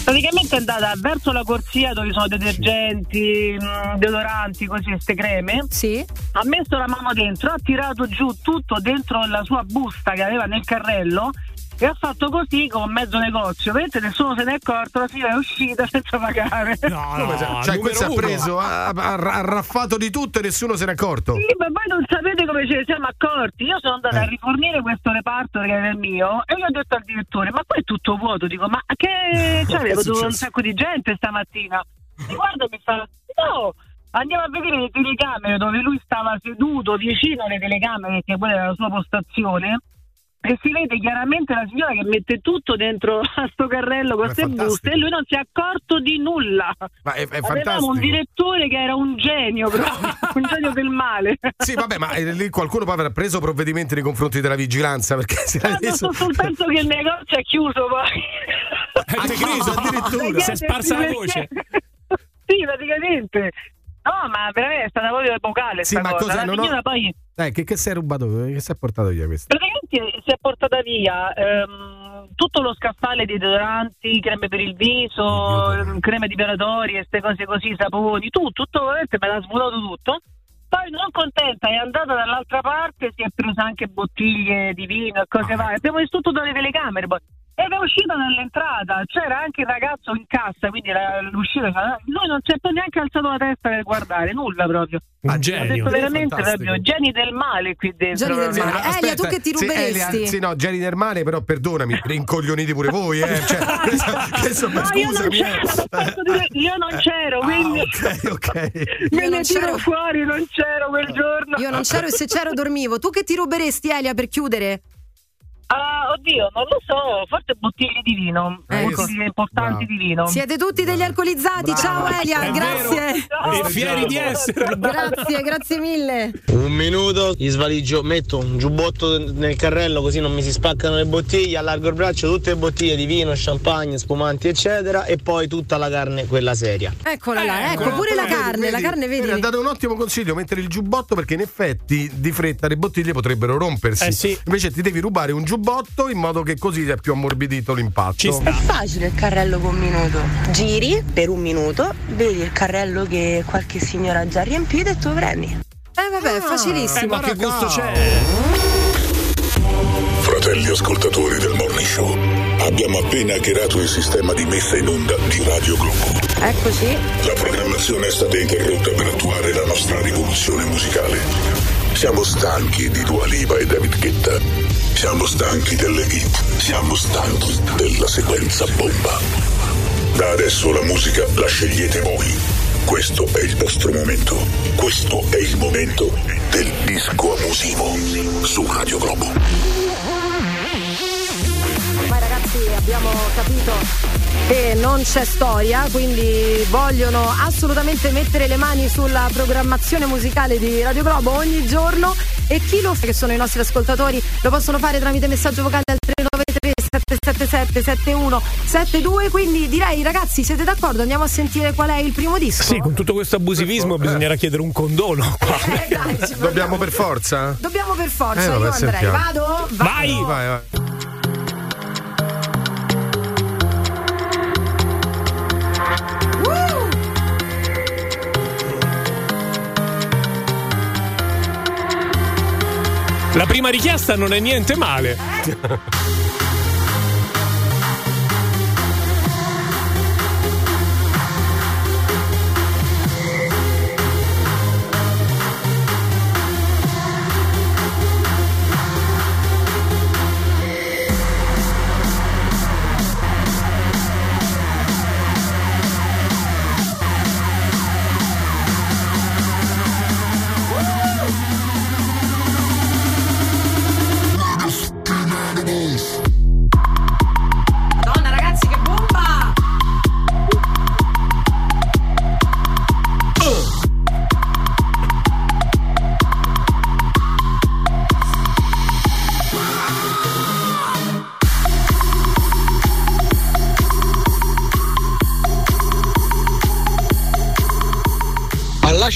Praticamente è andata verso la corsia dove sono detergenti, mh, deodoranti, così, queste creme. Sì. Ha messo la mano dentro, ha tirato giù tutto dentro la sua busta che aveva nel carrello e ha fatto così con mezzo negozio. Vedete, nessuno se n'è accorto, la signora è uscita senza pagare. Come se- cioè, questo ha preso, ha, ha- ha raffato di tutto e nessuno se n'è accorto. Sì, ma voi non sapete come ce ne siamo accorti. Io sono andata Eh. a rifornire questo reparto che era il mio e gli ho detto al direttore: Ma qua è tutto vuoto. Dico, ma che. Cioè, avevo è un sacco di gente stamattina. E guarda, mi fa: No, andiamo a vedere le telecamere dove lui stava seduto vicino alle telecamere, che quella era la sua postazione. E si vede chiaramente la signora che mette tutto dentro a sto carrello con è queste buste e lui non si è accorto di nulla. Ma è, è fantastico. un direttore che era un genio, proprio, un genio del male. Sì, vabbè, ma eh, lì qualcuno poi avrà preso provvedimenti nei confronti della vigilanza perché si era Ah, no, reso. so soltanto che il negozio è chiuso poi. Ha chiuso addirittura. Si è sparsa la voce. sì, praticamente. No, ma veramente è stata proprio epocale Sì, ma cosa. non ho- poi Dai, che, che sei rubato? Che si è portato via questo? praticamente si è portata via ehm, tutto lo scaffale di deodoranti, creme per il viso, ehm, creme depilatorie, queste cose così, saponi, tutto, tutto veramente me l'ha svolato tutto. Poi non contenta è andata dall'altra parte, si è presa anche bottiglie di vino e cose varie. Abbiamo visto tutto dalle telecamere poi. Ed è uscita dall'entrata, c'era anche il ragazzo in cassa, quindi la- l'uscita, lui non si è neanche alzato la testa per guardare, nulla proprio. Ha genio. detto veramente proprio geni del male qui dentro. Geni del male. Aspetta, Elia, tu che ti sì, ruberesti? Elia, sì, no, Geni del male, però perdonami, rincoglioniti pure voi, eh. Cioè, questo, questo, No, io non scusami. c'ero, dire- io non c'ero, quindi Ah, ok, ok. me Io non ne tiro fuori, non c'ero quel giorno. Io non c'ero e se c'ero dormivo. Tu che ti ruberesti, Elia, per chiudere? Ah, oddio, non lo so, forse bottiglie di vino, Ecco. bottiglie importanti di vino. Siete tutti degli alcolizzati. Ciao Elia, È grazie. vero. E fieri di esserlo. Grazie, grazie mille. Un minuto, gli svaliggio, metto un giubbotto nel carrello così non mi si spaccano le bottiglie, allargo il braccio, tutte le bottiglie di vino, champagne, spumanti eccetera e poi tutta la carne, quella seria. Eccola là, ecco, pure la però vedi, carne, la carne vedi, vedi. Ha dato un ottimo consiglio, mettere il giubbotto perché in effetti di fretta le bottiglie potrebbero rompersi. Eh sì. Invece ti devi rubare un giubbotto in modo che così è più ammorbidito l'impatto. Ci sta. È facile il carrello con un minuto. Giri per un minuto, vedi il carrello che qualche signora ha già riempito e tu prendi. Eh vabbè, è Eh, facilissimo. ma che gusto c'è? Fratelli ascoltatori del Morning Show, abbiamo appena hackerato il sistema di messa in onda di Radio Globo. Eccoci. La programmazione è stata interrotta per attuare la nostra rivoluzione musicale. Siamo stanchi di Dua Lipa e David Guetta. Siamo stanchi delle hit. Siamo stanchi della sequenza bomba. Da adesso la musica la scegliete voi. Questo è il vostro momento. Questo è il momento del disco abusivo su Radio Globo. Ragazzi abbiamo capito che non c'è storia, quindi vogliono assolutamente mettere le mani sulla programmazione musicale di Radio Globo ogni giorno e chi lo fa, che sono i nostri ascoltatori, lo possono fare tramite messaggio vocale al 393 777 7172, quindi direi ragazzi siete d'accordo? Andiamo a sentire qual è il primo disco? Sì, con tutto questo abusivismo bisognerà chiedere un condono. qua. Eh, dai, Dobbiamo per forza? Dobbiamo per forza, Eh, vabbè, io andrei. sentiamo. Vado? Vado. Vai! Vai, vai. La prima richiesta non è niente male.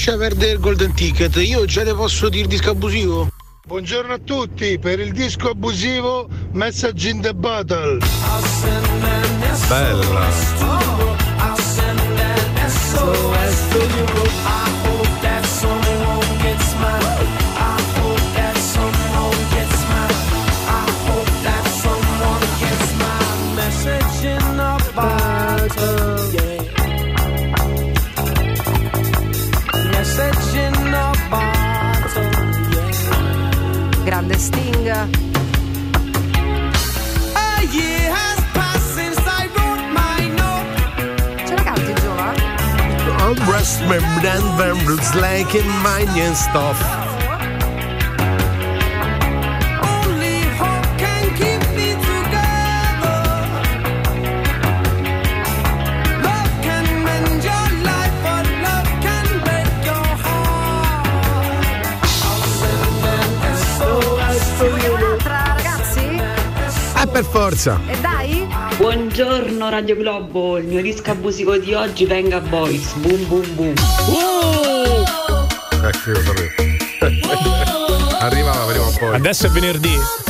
lascia perdere il golden ticket, io già ne posso dire disco abusivo. Buongiorno a tutti, per il disco abusivo Message in the Battle. Bella. All breast membrane vermbrus like in mine stuff. Un'altra ragazzi? Eh, per forza. Buongiorno Radio Globo, il mio disco abusivo di oggi venga Boys, boom boom boom. Ecco, io sapevo. Arrivava prima o poi. Adesso è venerdì.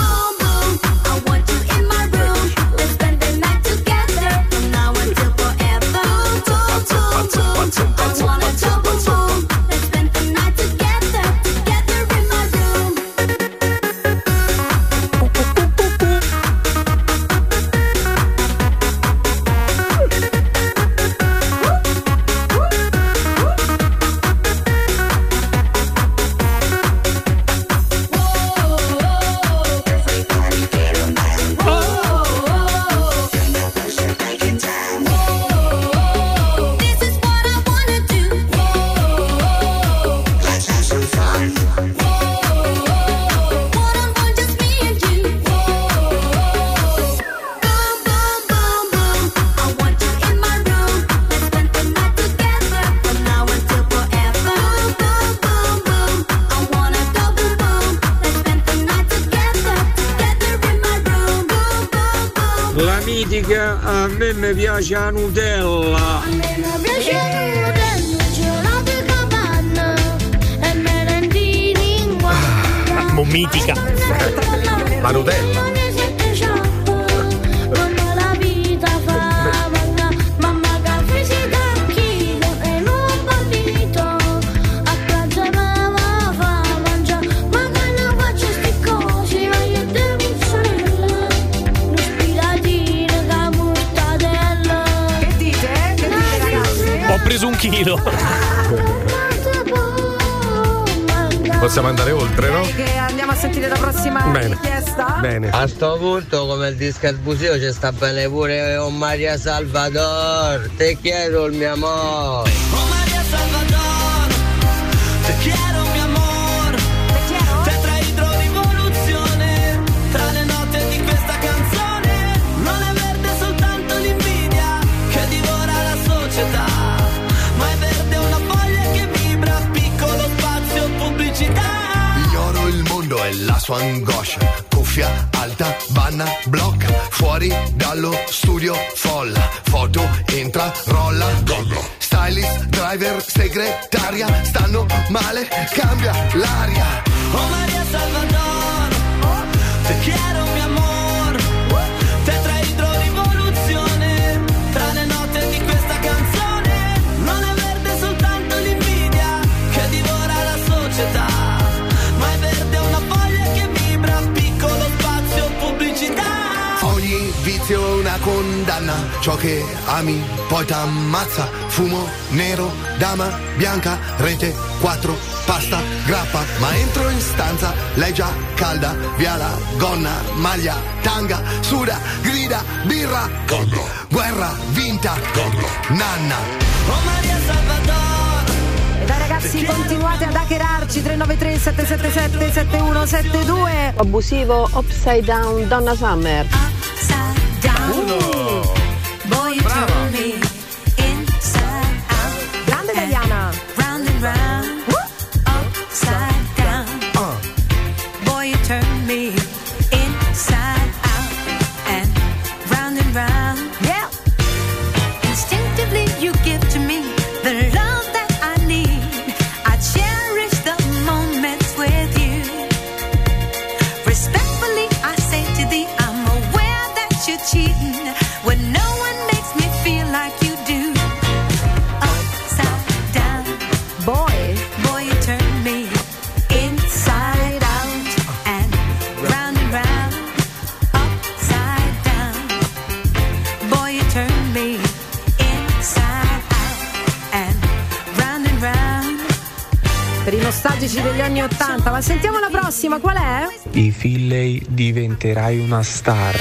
Me mi piace Possiamo andare oltre, no? Che andiamo a sentire la prossima Bene. richiesta? Bene. A sto punto come il disco abusivo c'è sta bene pure un Maria Salvador. Te chiedo il mio amore. Sua angoscia. Cuffia alta, banna, block. Fuori dallo studio, folla. Foto, entra, rolla. Stylist, driver, segretaria. Stanno male, cambia l'aria. Condanna. Ciò che ami poi t'ammazza. Fumo nero, dama bianca, rete 4, pasta, grappa. Ma entro in stanza, lei già calda. Via la gonna, maglia, tanga, suda, grida, birra. Guerra vinta. Nanna. Oh Maria E dai ragazzi, continuate ad hackerarci 393 777 7172. Abusivo Upside Down Donna Summer. Bravo. Finlay diventerai una star.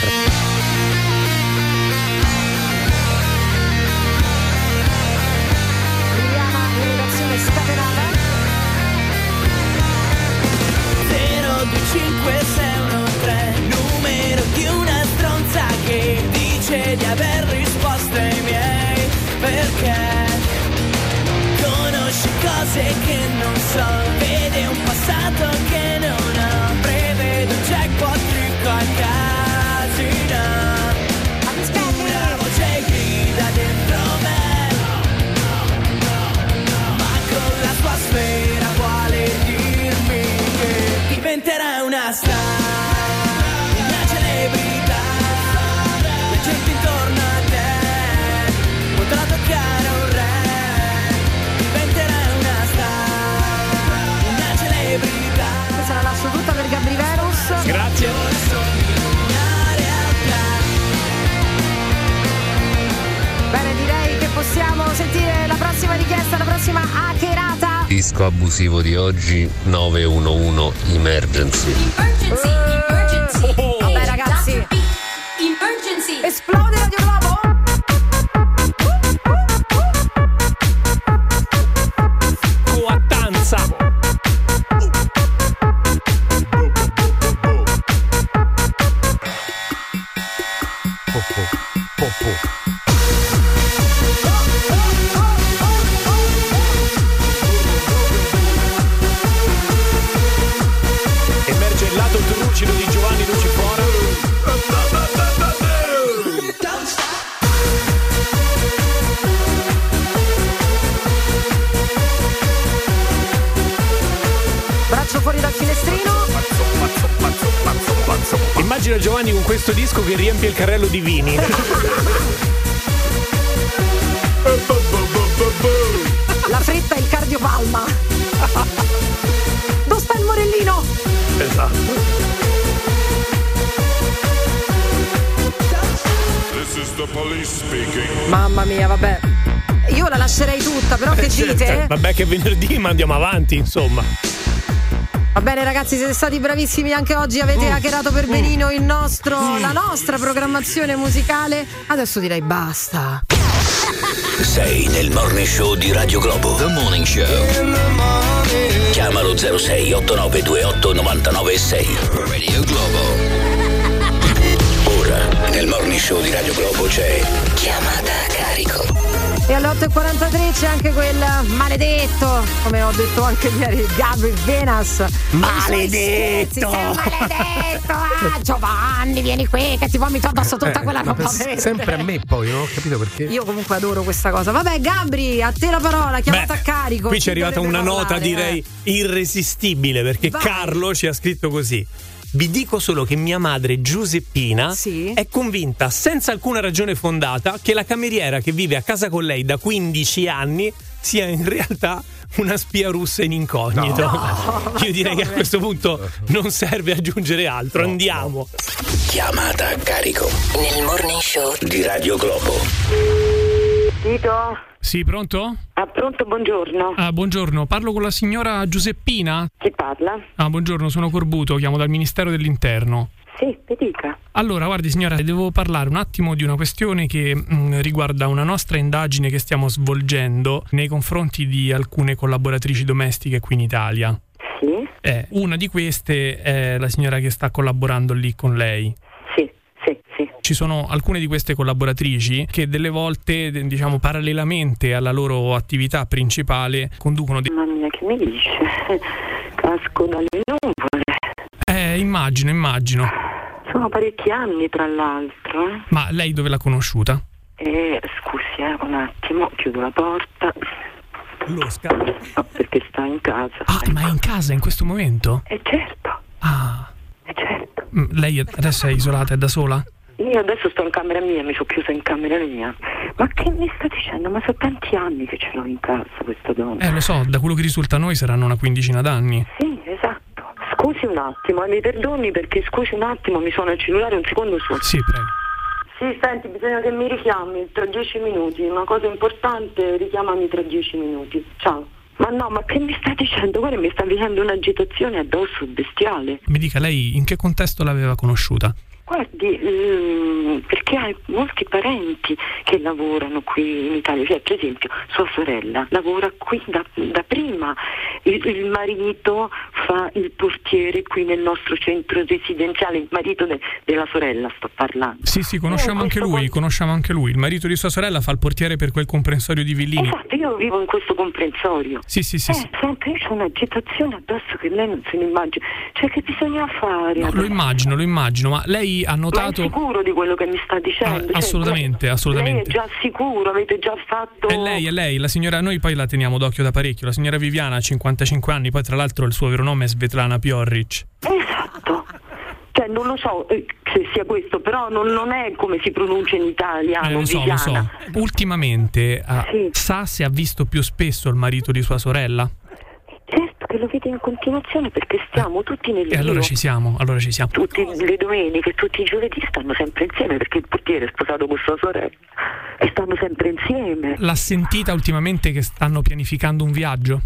Diventerà una star, una celebrità. La gente intorno a te potrà toccare un re, diventerà una star, una celebrità. Questa la lascio tutta per Gabri Verus. Grazie. Bene, direi che possiamo sentire la prossima richiesta, la prossima hackerata. Disco abusivo di oggi 911 Emergency. Vabbè che riempie il carrello di vini. La fretta e il cardiopalma. Dove sta il morellino? Esatto. This is the police speaking. Mamma mia, vabbè. Io la lascerei tutta, però che Eh, certo. dite? Vabbè che è venerdì, ma andiamo avanti, insomma. Va bene ragazzi, siete stati bravissimi anche oggi, avete Mm. hackerato per benino il nostro, la nostra programmazione musicale. Adesso direi basta. Sei nel morning show di Radio Globo. The Morning Show. Chiamalo 06 8928 996. Radio Globo. Ora, nel morning show di Radio Globo c'è Chiamata. E alle 8.43 c'è anche quel maledetto, come ho detto anche ieri, Gabri Venas. Maledetto! Maledetto! Ah, Giovanni, vieni qui che ti vomito addosso tutta Eh, quella ma roba sempre a me poi, non ho capito perché. Io comunque adoro questa cosa. Vabbè, Gabri, a te la parola, chiamata Beh, a carico. Qui c'è arrivata una nota, parlare, direi, eh? irresistibile, perché Vai. Carlo ci ha scritto così. Vi dico solo che mia madre Giuseppina è convinta, senza alcuna ragione fondata, che la cameriera che vive a casa con lei da 15 anni sia in realtà una spia russa in incognito. No. Io direi che a questo punto non serve aggiungere altro. Andiamo. Chiamata a carico Nel morning show di Radio Globo. Tito? Sì, pronto? Ah, pronto, buongiorno. Ah, buongiorno, parlo con la signora Giuseppina? Chi parla? Ah, buongiorno, sono Corbuto, chiamo dal Ministero dell'Interno. Sì, mi dica. Allora, guardi signora, devo parlare un attimo di una questione che mh, riguarda una nostra indagine che stiamo svolgendo nei confronti di alcune collaboratrici domestiche qui in Italia. Sì? Eh, una di queste è la signora che sta collaborando lì con lei. Ci sono alcune di queste collaboratrici che delle volte, diciamo, parallelamente alla loro attività principale, conducono dei... Mamma mia, che mi dice? Casco dalle nuvole. Eh, immagino, immagino. Sono parecchi anni, tra l'altro. eh. Ma lei dove l'ha conosciuta? E scusi, eh, un attimo, chiudo la porta. Losca. No, perché sta in casa. Ah, ma è in casa in questo momento? E certo. Ah. E certo. Mm, Lei adesso è isolata, è da sola? Io adesso sto in camera mia, mi sono chiusa in camera mia. Ma che mi sta dicendo? Ma sono tanti anni che ce l'ho in casa questa donna. Eh, lo so, da quello che risulta a noi saranno una quindicina d'anni. Sì, esatto. Scusi un attimo, eh, mi perdoni perché scusi un attimo, mi suona il cellulare un secondo solo. Sì, prego. Sì, senti, bisogna che mi richiami tra dieci minuti. Una cosa importante, richiamami tra dieci minuti. Ciao. Ma no, ma che mi stai dicendo? Guarda, mi sta venendo un'agitazione addosso bestiale. Mi dica lei in che contesto l'aveva conosciuta? Guardi, ehm, perché hai molti parenti che lavorano qui in Italia, cioè per esempio sua sorella lavora qui da, da prima, il, il marito fa il portiere qui nel nostro centro residenziale, il marito de- della sorella sto parlando. Sì, sì, conosciamo Eh, anche lui, conosciamo anche lui. Il marito di sua sorella fa il portiere per quel comprensorio di Villini. Esatto, io vivo in questo comprensorio. Sì, sì, sì. Eh, sì. senti, io c'ho un'agitazione addosso che lei non se ne immagina. Cioè, che bisogna fare? No, lo immagino, lo immagino, ma lei ha Ma è notato... sicuro di quello che mi sta dicendo? Cioè, assolutamente, lei- assolutamente. Lei è già sicuro, avete già fatto... È lei, è lei, la signora, noi poi la teniamo d'occhio da parecchio. La signora Viviana ha 55 anni, poi tra l'altro il suo vero nome è Svetlana Piorric. Esatto. Cioè, non lo so eh, se sia questo, però non, non è come si pronuncia in italiano, Eh, lo so, lo so. Ultimamente ah, sa se ha visto più spesso il marito di sua sorella? Lo vede in continuazione perché stiamo tutti nel E allora giro. ci siamo, allora ci siamo. Tutte le domeniche, tutti i giovedì stanno sempre insieme perché il portiere è sposato con sua sorella e stanno sempre insieme. L'ha sentita ultimamente che stanno pianificando un viaggio?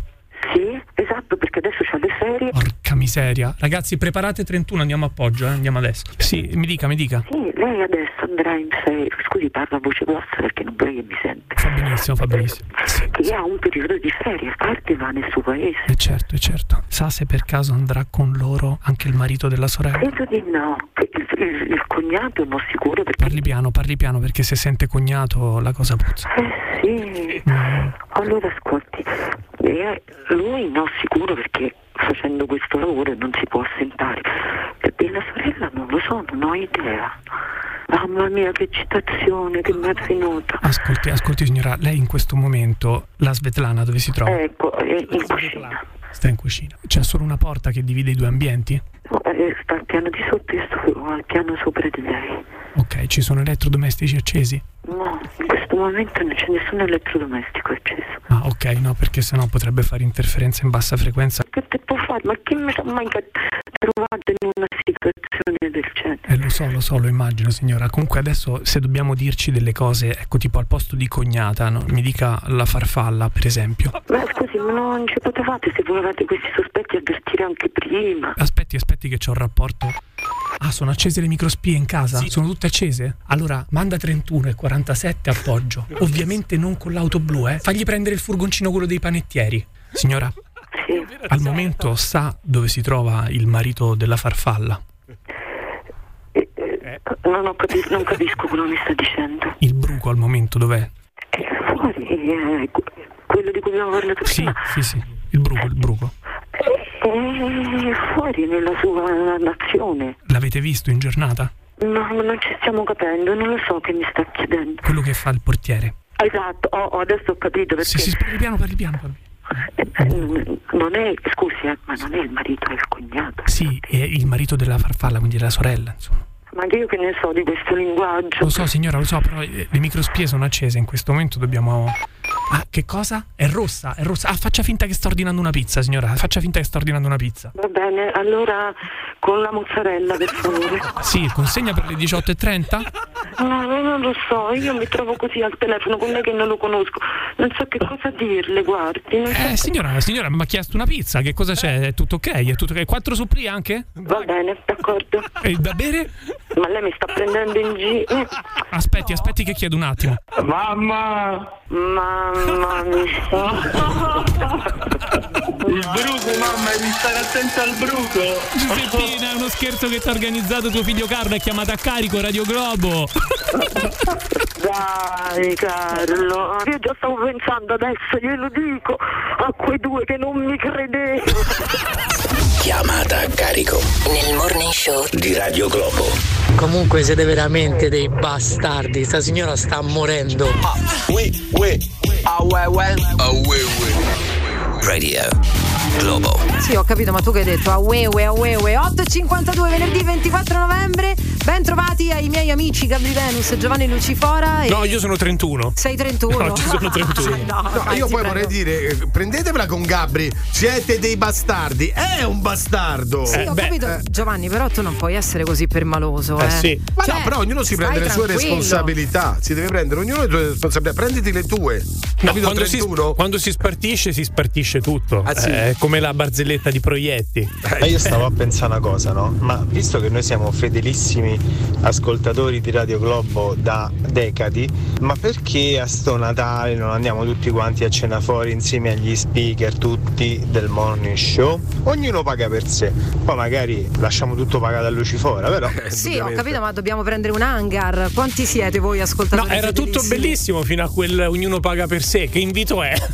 Sì, esatto, perché adesso c'ha le ferie. Porca miseria. Ragazzi, preparate 31, andiamo a Poggio, eh? andiamo adesso. Sì, mi dica, mi dica. Sì, lei adesso andrà in ferie. Scusi, parla a voce bassa perché non vorrei che mi sente. Fa benissimo, fa benissimo. Che ha un periodo di ferie, parte e va nel suo paese. E certo, e certo. Sa se per caso andrà con loro anche il marito della sorella? Credo di no. Il, il- il cognato non sicuro perché. Parli piano, parli piano perché se sente cognato la cosa puzza. Eh sì. Allora ascolti, eh, lui no sicuro perché facendo questo lavoro non si può assentare. E della sorella non lo so, non ho idea. Mamma mia che citazione che mi è venuta. Ascolti, ascolti signora, lei in questo momento, la Svetlana dove si trova? Ecco, è in cucina. Sta in cucina. C'è solo una porta che divide i due ambienti? Eh, Sta al piano di sotto e sto al piano sopra di lei. Ok, ci sono elettrodomestici accesi? No, in questo momento non c'è nessun elettrodomestico acceso. Ah, ok, no, perché sennò potrebbe fare interferenza in bassa frequenza. Che te può fare? Ma chi mi sa mai trovato in una situazione del genere? Eh, lo so, lo so, lo immagino, signora. Comunque adesso se dobbiamo dirci delle cose, ecco, tipo al posto di cognata, no? mi dica la farfalla, per esempio. Ma scusi, ma non ci potevate se volevate questi sospetti avvertire anche prima? Aspetti, aspetti che c'ho un rapporto. Ah, sono accese le microspie in casa? Sono tutte accese? Allora, manda 31 e 47 appoggio. Ovviamente non con l'auto blu, eh. Fagli prendere il furgoncino quello dei panettieri. Signora, al momento sa dove si trova il marito della farfalla? Non, ho capi- non capisco quello che mi sta dicendo. Il bruco al momento dov'è? Fuori, eh, que- quello di cui abbiamo parlato Sì, prima. sì, sì. Il bruco, il bruco. È fuori nella sua nazione. L'avete visto in giornata? No, non ci stiamo capendo, non lo so che mi sta chiedendo. Quello che fa il portiere. Esatto, oh, adesso ho capito perché. Sì, sì, parli piano, parli piano. parli. Eh, Non è, scusi, eh, ma non è il marito, è il cognato. Sì, è il marito della farfalla, quindi della sorella, insomma. Ma io che ne so di questo linguaggio? Lo so, signora, lo so, però eh, le microspie sono accese. In questo momento dobbiamo. Ah, che cosa? È rossa, è rossa. Ah, faccia finta che sta ordinando una pizza, signora. Faccia finta che sta ordinando una pizza. Va bene, allora con la mozzarella, per favore. Sì, consegna per le 18.30? No, no, non lo so, io mi trovo così al telefono con lei che non lo conosco. Non so che cosa dirle, guardi. Non so Eh, signora, signora, mi ha chiesto una pizza. Che cosa c'è? È tutto ok? È tutto ok? Quattro suppli anche? Va bene, d'accordo. E da bere? Ma lei mi sta prendendo in giro. Aspetti, aspetti che chiedo un attimo. Mamma! Mamma mia! Il bruco, mamma, devi stare attento al bruco. Giuseppina, è uno scherzo che ti ha organizzato tuo figlio Carlo. È chiamato a carico Radio Globo. Dai Carlo, io già stavo pensando adesso, glielo dico, a quei due che non mi credevano. Chiamata a carico Nel morning show di Radio Globo. Comunque siete veramente dei bastardi, sta signora sta morendo. Radio Globo. Sì, ho capito, ma tu che hai detto? Ah, ue, ue. 8.52 venerdì 24 novembre. Ben trovati ai miei amici Gabri Venus Giovanni Lucifora. E... No, io sono 31. Sei 31? No, ci sono 31. no, No, dai, io poi prego. vorrei dire, eh, prendetevela con Gabri, siete dei bastardi. È un bastardo. Sì, ho capito, Giovanni, però tu non puoi essere così permaloso. Eh Eh, sì. Ma Cioè, no, però ognuno si prende le sue tranquillo. responsabilità. Si deve prendere ognuno le sue responsabilità. Prenditi le tue. No, Capito? quando, si, 31? quando si spartisce, si spartisce tutto. Ah, sì? È come la barzelletta di proietti. Ma io stavo a pensare una cosa, no? Ma visto che noi siamo fedelissimi ascoltatori di Radio Globo da decadi, ma perché a sto Natale non andiamo tutti quanti a cena fuori insieme agli speaker tutti del morning show? Ognuno paga per sé. Poi magari lasciamo tutto pagato a Lucifora, però. Sì, ho capito, ma dobbiamo prendere un hangar. Quanti siete voi No, ascoltatori? era tutto bellissimo fino a quel ognuno paga per sé. Che invito è?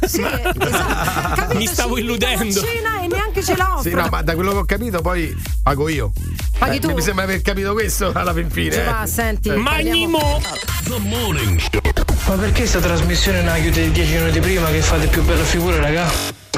Mi stavo illudendo. Cena e neanche ce l'ho. Sì, no, ma da quello che ho capito poi pago io. Paghi Eh, tu? Mi sembra aver capito questo alla fin fine. Ci eh. senti. Eh. parliamo- The Morning Show. Ma perché sta trasmissione non la chiudete 10 minuti prima che fate più bella figura, raga?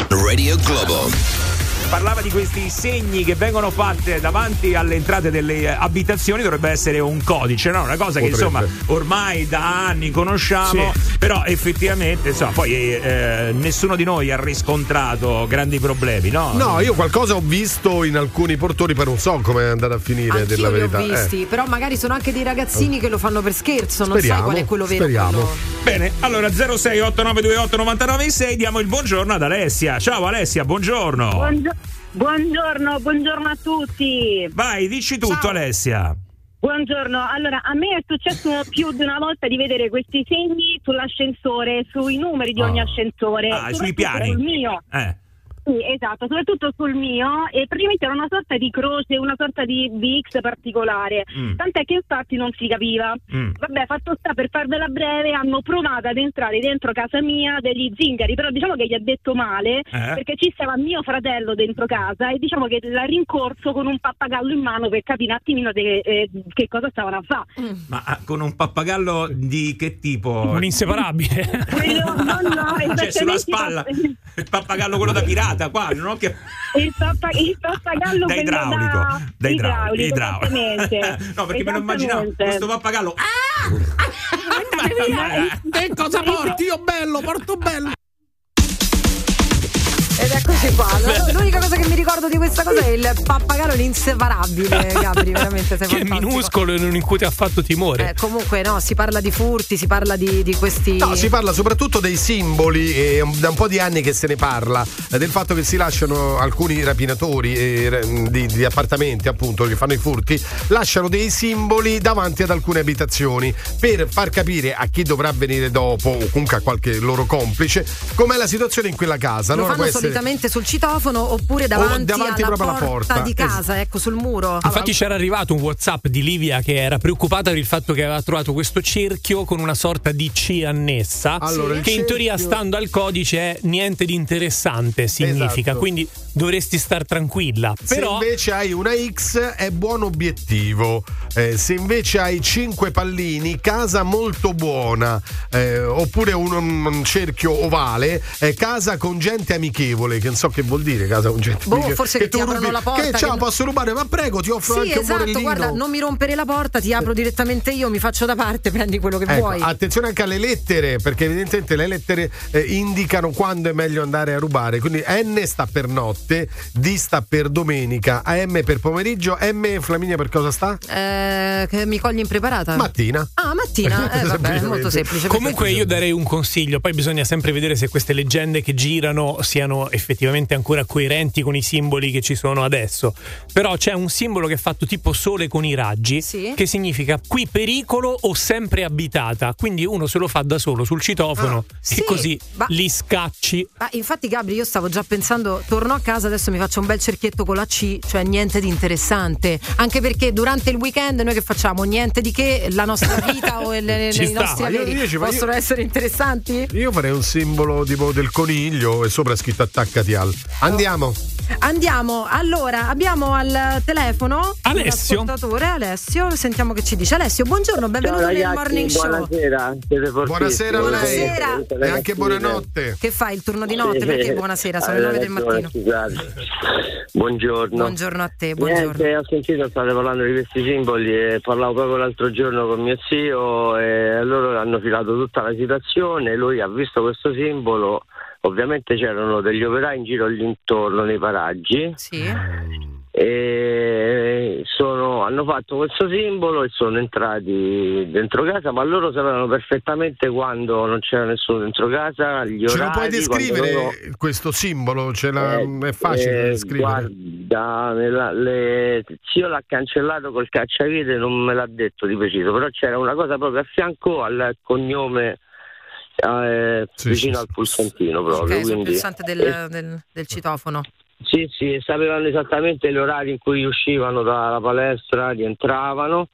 Radio Globo. Parlava di questi segni che vengono fatte davanti alle entrate delle eh, abitazioni, dovrebbe essere un codice, no? Una cosa che Potrebbe. insomma ormai da anni conosciamo, però effettivamente insomma, poi eh, nessuno di noi ha riscontrato grandi problemi, no? No, io qualcosa ho visto in alcuni portoni, poi non so come è andata a finire della Anch'io li ho verità. eh. visti, però magari sono anche dei ragazzini che lo fanno per scherzo, non sai Speriamo, qual è quello vero. speriamo. quello- Bene, allora 0689289996 diamo il buongiorno ad Alessia. Ciao Alessia, buongiorno. Buongio- Buongiorno, buongiorno a tutti. Vai, dici tutto Alessia. Buongiorno, allora a me è successo più di una volta di vedere questi segni sull'ascensore, sui numeri di ogni ascensore. Ah, sui piani. sul mio. Eh. Sì, esatto, soprattutto sul mio e praticamente era una sorta di croce, una sorta di, di X particolare, Mm. tant'è che infatti non si capiva. Mm. Vabbè, fatto sta per farvela breve, hanno provato ad entrare dentro casa mia degli zingari, però diciamo che gli ha detto male perché ci stava mio fratello dentro casa e diciamo che l'ha rincorso con un pappagallo in mano per capire un attimino de- eh, che cosa stavano a fare. Ma ah, con un pappagallo di che tipo? Un inseparabile. Quello- no, no, cioè sulla spalla. Il pappagallo quello da pirata qua, non ho che... Il, pappa- il pappagallo Da idraulico, da, da idraulico, idraulico, esattamente. no, perché me lo immaginavo questo pappagallo. Che cosa porti? Io bello, porto bello. Ed eccoci qua. L'unica cosa che mi ricordo di questa cosa è il pappagallo l'inseparabile, Gabri, veramente sei Che è minuscolo e non incute affatto timore. Eh, comunque no, si parla di furti, si parla di, di questi No, si parla soprattutto dei simboli e da un po' di anni che se ne parla eh, del fatto che si lasciano alcuni rapinatori eh, di, di appartamenti appunto che fanno i furti lasciano dei simboli davanti ad alcune abitazioni per far capire a chi dovrà venire dopo o comunque a qualche loro complice com'è la situazione in quella casa. lo Allora fanno essere- solitamente sul citofono oppure davanti, davanti alla alla porta. di casa, ecco, sul muro. Infatti c'era arrivato un WhatsApp di Livia che era preoccupata per il fatto che aveva trovato questo cerchio con una sorta di C annessa, Allora, che in teoria stando al codice è niente di interessante, significa, Esatto. quindi dovresti star tranquilla. Però Se invece hai una X è buon obiettivo. Eh, se invece hai 5 pallini, casa molto buona. Eh, oppure un, un cerchio ovale, eh, casa con gente amichevole. Che non so che vuol dire casa con gente Boh, forse che ti tu aprono rubi- la porta, Che ciao, che- posso rubare? Ma prego, ti offro Sì, anche un esatto, morellino. guarda, non mi rompere la porta, ti apro direttamente io, mi faccio da parte, prendi quello che Ecco, vuoi. attenzione anche alle lettere, perché evidentemente le lettere eh, indicano quando è meglio andare a rubare. Quindi N sta per notte, D sta per domenica, AM per pomeriggio, M Flaminia per cosa sta? Eh, che mi cogli impreparata? Mattina. Ah, mattina? Eh, vabbè, è molto semplice. Comunque io darei un consiglio, poi bisogna sempre vedere se queste leggende che girano siano effettivamente ancora coerenti con i simboli che ci sono adesso. Però c'è un simbolo che è fatto tipo sole con i raggi, che significa qui pericolo o sempre abitata. Quindi uno se lo fa da solo sul citofono e sì, così ma- li scacci. Ah, infatti, Gabri, io stavo già pensando, torno a casa, adesso mi faccio un bel cerchietto con la C, cioè niente di interessante. Anche perché durante il weekend noi che facciamo? Niente di che, la nostra vita o le, le- Ci i sta. nostri Io- averi io ci- possono io- essere interessanti? Io farei un simbolo tipo del coniglio e sopra è scritto attacca attaccati al. Andiamo. Andiamo, allora abbiamo al telefono Alessio. Alessio, sentiamo che ci dice. Alessio, buongiorno, benvenuto Ciao, nel ragazzi, morning show. Buonasera, siete fortissimi. Buonasera a lei. Buonasera. E anche buonanotte. Che fai il turno di notte? Perché buonasera, sono le 9 del mattino. Scusate. Buongiorno. Buongiorno a te, buongiorno. Niente, ho sentito state parlando di questi simboli e parlavo proprio l'altro giorno con mio zio e loro hanno filato tutta la situazione, lui ha visto questo simbolo, ovviamente c'erano degli operai in giro lì intorno nei paraggi e sono- hanno fatto questo simbolo e sono entrati dentro casa, ma loro sapevano perfettamente quando non c'era nessuno dentro casa, gli Ce orari. lo puoi descrivere loro- questo simbolo? Ce l'ha- eh, è facile da eh, descrivere. Guarda, le- zio l'ha cancellato col cacciavite, non me l'ha detto di preciso, però c'era una cosa proprio a fianco al cognome eh, vicino al pulsantino proprio. Ok, sul quindi- pulsante del, del- del citofono. sì, sì, sapevano esattamente gli orari in cui uscivano dalla palestra, rientravano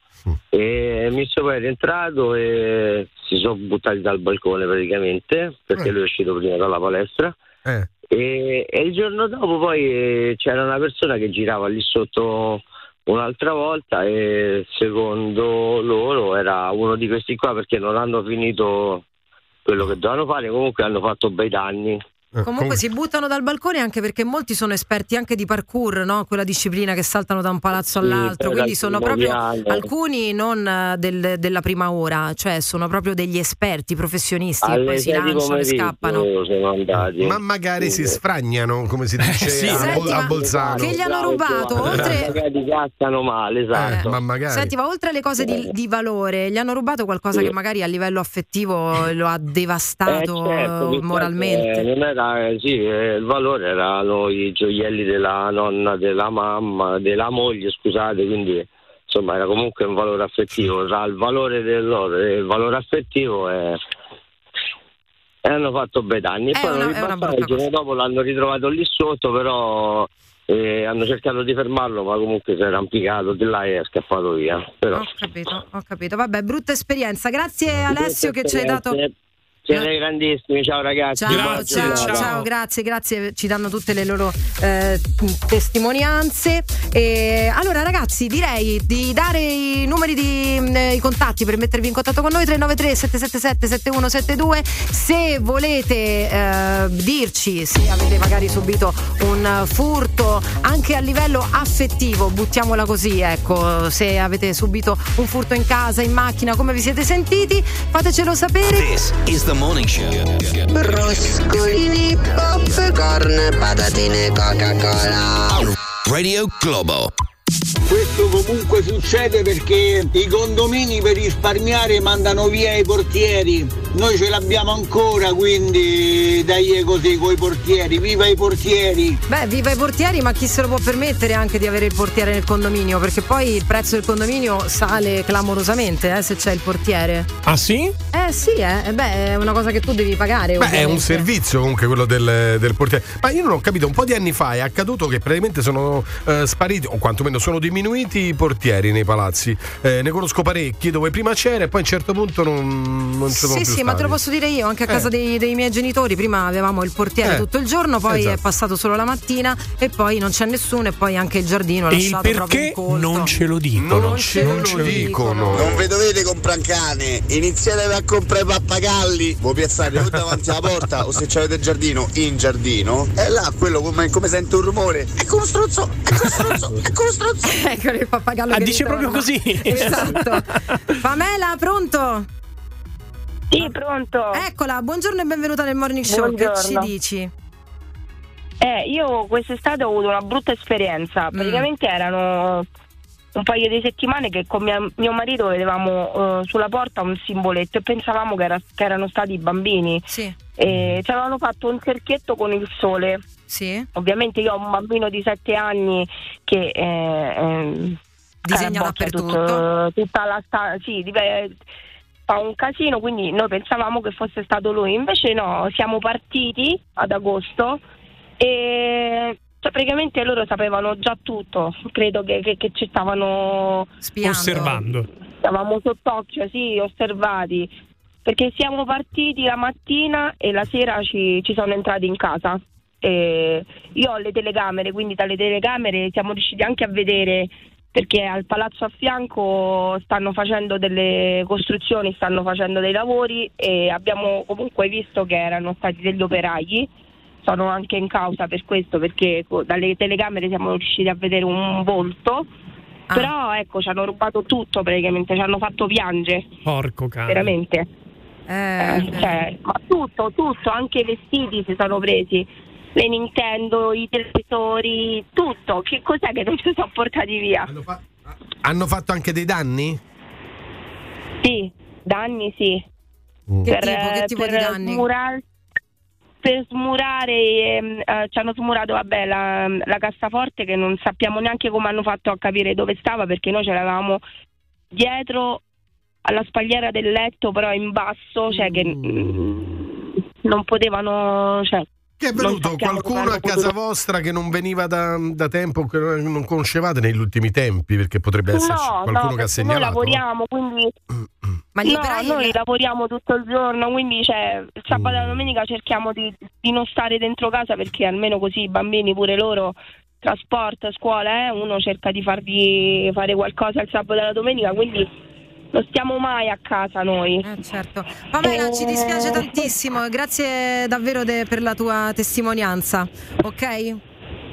e mi sono poi rientrato e si sono buttati dal balcone praticamente perché lui è uscito prima dalla palestra. Eh. E, e il giorno dopo poi eh, c'era una persona che girava lì sotto un'altra volta e secondo loro era uno di questi qua perché non hanno finito quello che dovevano fare, comunque hanno fatto bei danni. Comunque si buttano dal balcone anche perché molti sono esperti anche di parkour, no? quella disciplina che saltano da un palazzo Sì, all'altro, poi quindi sono proprio piano. alcuni non eh, del- della prima ora, cioè sono proprio degli esperti professionisti che Alle poi si lanciano e scappano. Ma magari si sfragnano, come si dice sì, a, senti, a Bolzano. che gli hanno rubato, oltre- Magari cazzano male, esatto. Eh, ma magari. Senti, ma oltre alle cose di, di valore, gli hanno rubato qualcosa Sì. che magari a livello affettivo lo ha devastato Eh, certo, moralmente? eh, non era, eh, sì, eh, il valore erano i gioielli della nonna, della mamma, della moglie, scusate, quindi insomma era comunque un valore affettivo. Tra il valore dell'oro e il valore affettivo eh, e hanno fatto bei danni. E È poi una- è ribaltato, brutta il giorno dopo l'hanno ritrovato lì sotto, però eh, hanno cercato di fermarlo, ma comunque si era impiccato di là e è scappato via. Però, Ho capito, ho capito. Vabbè, brutta esperienza. Grazie Alessio che ci hai dato Siete grandissimi, ciao ragazzi. Ciao, buona ciao, giornata. ciao, grazie, grazie, ci danno tutte le loro eh, testimonianze. E, allora ragazzi, direi di dare i numeri di eh, i contatti per mettervi in contatto con noi 393 777 7172 se volete eh, dirci se avete magari subito un furto anche a livello affettivo, buttiamola così, ecco, se avete subito un furto in casa, in macchina, come vi siete sentiti, fatecelo sapere. This is the morning show. Patatine, Coca-Cola. Radio Globo. Questo comunque succede perché i condomini per risparmiare mandano via i portieri. Noi ce l'abbiamo ancora, quindi dai così coi portieri. Viva i portieri! Beh, viva i portieri, ma chi se lo può permettere anche di avere il portiere nel condominio? Perché poi il prezzo del condominio sale clamorosamente eh, se c'è il portiere. Ah sì? Eh sì, eh. Eh, beh, è una cosa che tu devi pagare. Beh, è un servizio comunque quello del, del portiere. Ma io non ho capito, un po' di anni fa è accaduto che praticamente sono eh, spariti, o quantomeno sono diminuiti i portieri nei palazzi. Eh, ne conosco parecchi dove prima c'era e poi a un certo punto non, non sono Sì, più sì, ma te lo posso dire io, anche a Eh. casa dei, dei miei genitori, prima avevamo il portiere Eh, tutto il giorno, poi esatto. è passato solo la mattina e poi non c'è nessuno e poi anche il giardino è E il lasciato proprio perché non ce lo dicono. Non ce lo Non vi dovete comprare un cane, iniziate a comprare pappagalli. Voi piazzate o davanti alla porta o se avete il giardino in giardino. E là quello come, come sente un rumore. Ecco uno strozzo, ecco uno strozzo, ecco uno strozzo. Ecco il pappagallo Ah, che dice ritorna. proprio così. Esatto. Pamela, pronto? Sì, pronto. Eccola, buongiorno e benvenuta nel Morning Show. Che ci Buongiorno. dici? Eh, io quest'estate ho avuto una brutta esperienza. Mm. Praticamente erano un paio di settimane che con mia- mio marito vedevamo eh, sulla porta un simboletto e pensavamo che, era- che erano stati i bambini. Sì. E ci avevano fatto un cerchietto con il sole. Sì. Ovviamente io ho un bambino di 7 anni che eh, ehm, Disegna dappertutto. tutto- tutta la sta- sì, fa un casino, quindi noi pensavamo che fosse stato lui. Invece no, siamo partiti ad agosto e cioè, praticamente loro sapevano già tutto. Credo che, che- che ci stavano Osservando. stavamo sott'occhio, sì, osservati. Perché siamo partiti la mattina e la sera ci, ci sono entrati in casa. E io ho le telecamere, quindi dalle telecamere siamo riusciti anche a vedere perché al palazzo a fianco stanno facendo delle costruzioni, stanno facendo dei lavori e abbiamo comunque visto che erano stati degli operai. Sono anche in causa per questo perché dalle telecamere siamo riusciti a vedere un volto. Però ecco, ci hanno rubato tutto praticamente, ci hanno fatto piangere, Porco cane. veramente. Eh, cioè, ma tutto, tutto, anche i vestiti si sono presi, le Nintendo, i televisori, tutto. Che cos'è che non ci sono portati via? Hanno fatto anche dei danni? Sì, danni sì. Che per, tipo- che tipo per di danni? smurar- per smurare, ehm, eh, ci hanno smurato vabbè, la, la cassaforte che non sappiamo neanche come hanno fatto a capire dove stava perché noi ce l'avevamo dietro alla spalliera del letto però in basso, cioè che mm, non potevano... Cioè, Che è venuto qualcuno a casa potuto- vostra che non veniva da, da tempo, che non conoscevate negli ultimi tempi, perché potrebbe esserci No, qualcuno no, che ha segnalato. Noi lavoriamo, quindi. Ma gli no, operai- noi lavoriamo tutto il giorno, quindi cioè, il sabato e la domenica cerchiamo di, di non stare dentro casa perché almeno così i bambini pure loro trasporto, scuola, eh, uno cerca di fargli fare qualcosa il sabato e la domenica, quindi non stiamo mai a casa noi. Eh, certo. Pamela, ci dispiace tantissimo, grazie davvero de- per la tua testimonianza, ok?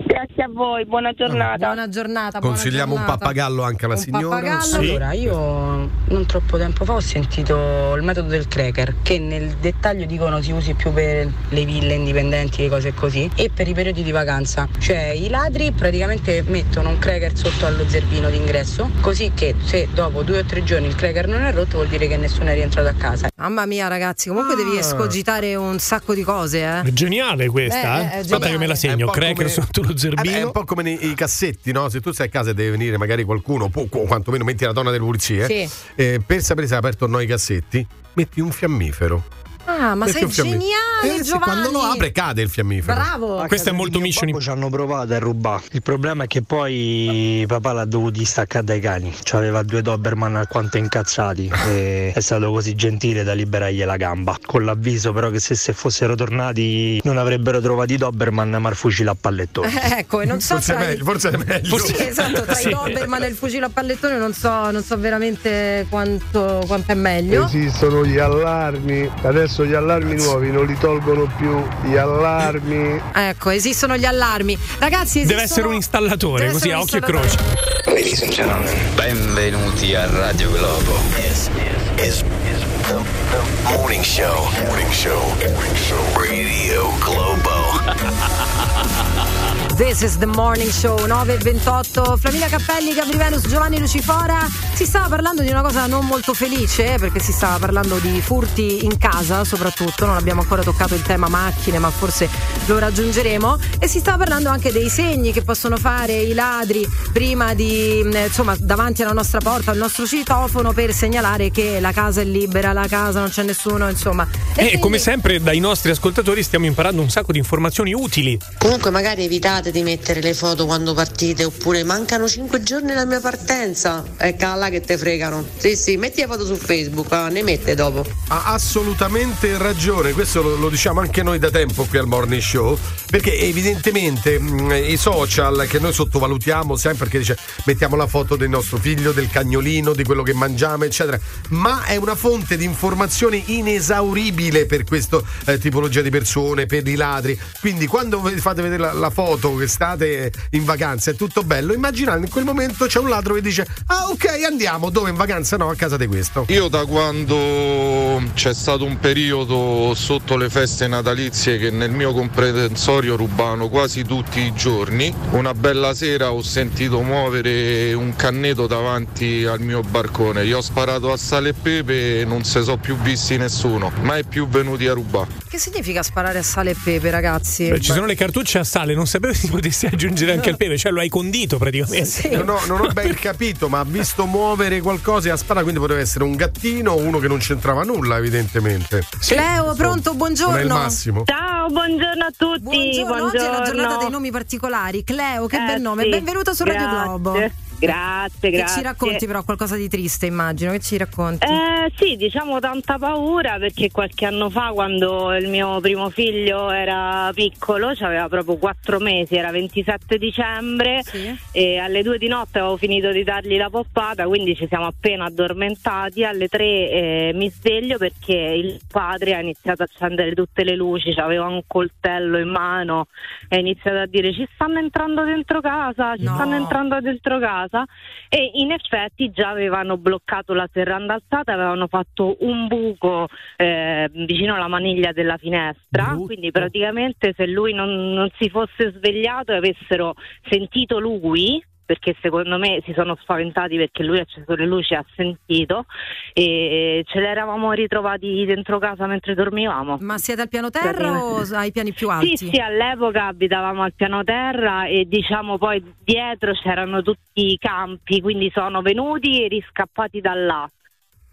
Grazie a voi, buona giornata. Buona giornata. buona Consigliamo un giornata. pappagallo anche alla signora. pappagallo? Allora, io non troppo tempo fa ho sentito il metodo del cracker, che nel dettaglio dicono si usi più per le ville indipendenti e cose così, e per i periodi di vacanza. Cioè i ladri praticamente mettono un cracker sotto allo zerbino d'ingresso, così che se dopo due o tre giorni il cracker non è rotto vuol dire che nessuno è rientrato a casa. Mamma mia, ragazzi, comunque devi escogitare un sacco di cose, eh. È geniale questa, Eh, eh. è Vabbè geniale. che me la segno, un cracker come- sotto lo Eh zerbino. è un po' come nei i cassetti, no? Se tu sei a casa e deve venire magari qualcuno, o o quantomeno metti la donna delle pulizie, Sì. eh, per sapere se hai aperto o no i cassetti, metti un fiammifero. Ah, ma sei geniale, Eh sì, Giovanni. quando lo apre cade il fiammifero. Bravo. Questo è molto Mission ci hanno provato a rubare. Il problema è che poi papà l'ha dovuto staccare dai cani. C'aveva due Doberman alquanto incazzati e è stato così gentile da liberargli la gamba. Con l'avviso però che se, se fossero tornati non avrebbero trovato i Doberman ma il fucile a pallettone. Eh, ecco, e non so Forse è tra i- meglio, forse è meglio. Sì, esatto, tra Sì. i Doberman e il fucile a pallettone non so, non so veramente quanto, quanto è meglio. Esistono gli allarmi, adesso gli allarmi nuovi non li tolgono più, gli allarmi. Ecco, esistono gli allarmi. Ragazzi, esistono... Deve essere un installatore, Deve così a occhio e croce. Ladies and gentlemen, benvenuti a Radio Globo. This is the morning show. Morning show. Radio Globo. This is the morning show 9.28 Flamina Cappelli, Gabri Venus, Giovanni Lucifora. Si stava parlando di una cosa non molto felice eh, Perché si stava parlando di furti in casa soprattutto. Non abbiamo ancora toccato il tema macchine Ma forse lo raggiungeremo. E si stava parlando anche dei segni che possono fare i ladri Prima di, eh, insomma, davanti alla nostra porta Al nostro citofono per segnalare che la casa è libera La casa non c'è nessuno, insomma. E quindi- Eh, come sempre dai nostri ascoltatori stiamo imparando un sacco di informazioni utili. Comunque magari evitate di mettere le foto quando partite oppure mancano 5 giorni alla mia partenza. E là che te fregano. Sì, sì, metti le foto su Facebook, ah, ne mette dopo. Ha assolutamente ragione, questo lo, lo diciamo anche noi da tempo qui al Morning Show, perché evidentemente mh, i social che noi sottovalutiamo sempre perché dice mettiamo la foto del nostro figlio, del cagnolino, di quello che mangiamo, eccetera, ma è una fonte di informazione inesauribile per questa tipologia di persone, per i ladri. Quindi quando fate vedere la, la foto che state in vacanza è tutto bello, immaginate in quel momento c'è un ladro che dice "Ah, ok, andiamo, dove in vacanza? No, a casa di questo". Io da quando c'è stato un periodo sotto le feste natalizie che nel mio comprensorio rubavano quasi tutti i giorni, una bella sera ho sentito muovere un canneto davanti al mio barcone, gli ho sparato a sale e pepe e non si sono più visti nessuno, mai più venuti a rubare. Che significa sparare a sale e pepe, ragazzi? Beh, ci sono le cartucce a sale, non sapevo si potesse aggiungere anche il pepe, cioè lo hai condito praticamente. Non ho, non ho ben capito, ma ha visto muovere qualcosa e ha sparato, quindi poteva essere un gattino o uno che non c'entrava nulla, evidentemente. Cleo, pronto, buongiorno. Non è il massimo. Ciao, buongiorno a tutti. Buongiorno, oggi è la giornata dei nomi particolari. Cleo, che Eh, bel nome. sì, Benvenuta su Radio grazie. Globo. Grazie, Che grazie. ci racconti però qualcosa di triste, immagino. Che ci racconti? Eh, sì, diciamo tanta paura perché qualche anno fa, quando il mio primo figlio era piccolo, aveva proprio quattro mesi, era 27 dicembre, e alle due di notte avevo finito di dargli la poppata, quindi ci siamo appena addormentati. Alle tre eh, mi sveglio perché il padre ha iniziato a accendere tutte le luci, aveva un coltello in mano e ha iniziato a dire ci stanno entrando dentro casa, ci stanno entrando dentro casa e in effetti già avevano bloccato la serranda alzata, avevano fatto un buco eh, vicino alla maniglia della finestra, quindi praticamente se lui non, non si fosse svegliato e avessero sentito lui, perché secondo me si sono spaventati perché lui ha acceso le luci e ha sentito e ce l'eravamo ritrovati dentro casa mentre dormivamo. Ma siete al piano terra o ai piani più alti? Sì, sì, all'epoca abitavamo al piano terra e diciamo poi dietro c'erano tutti i campi, quindi sono venuti e riscappati da là.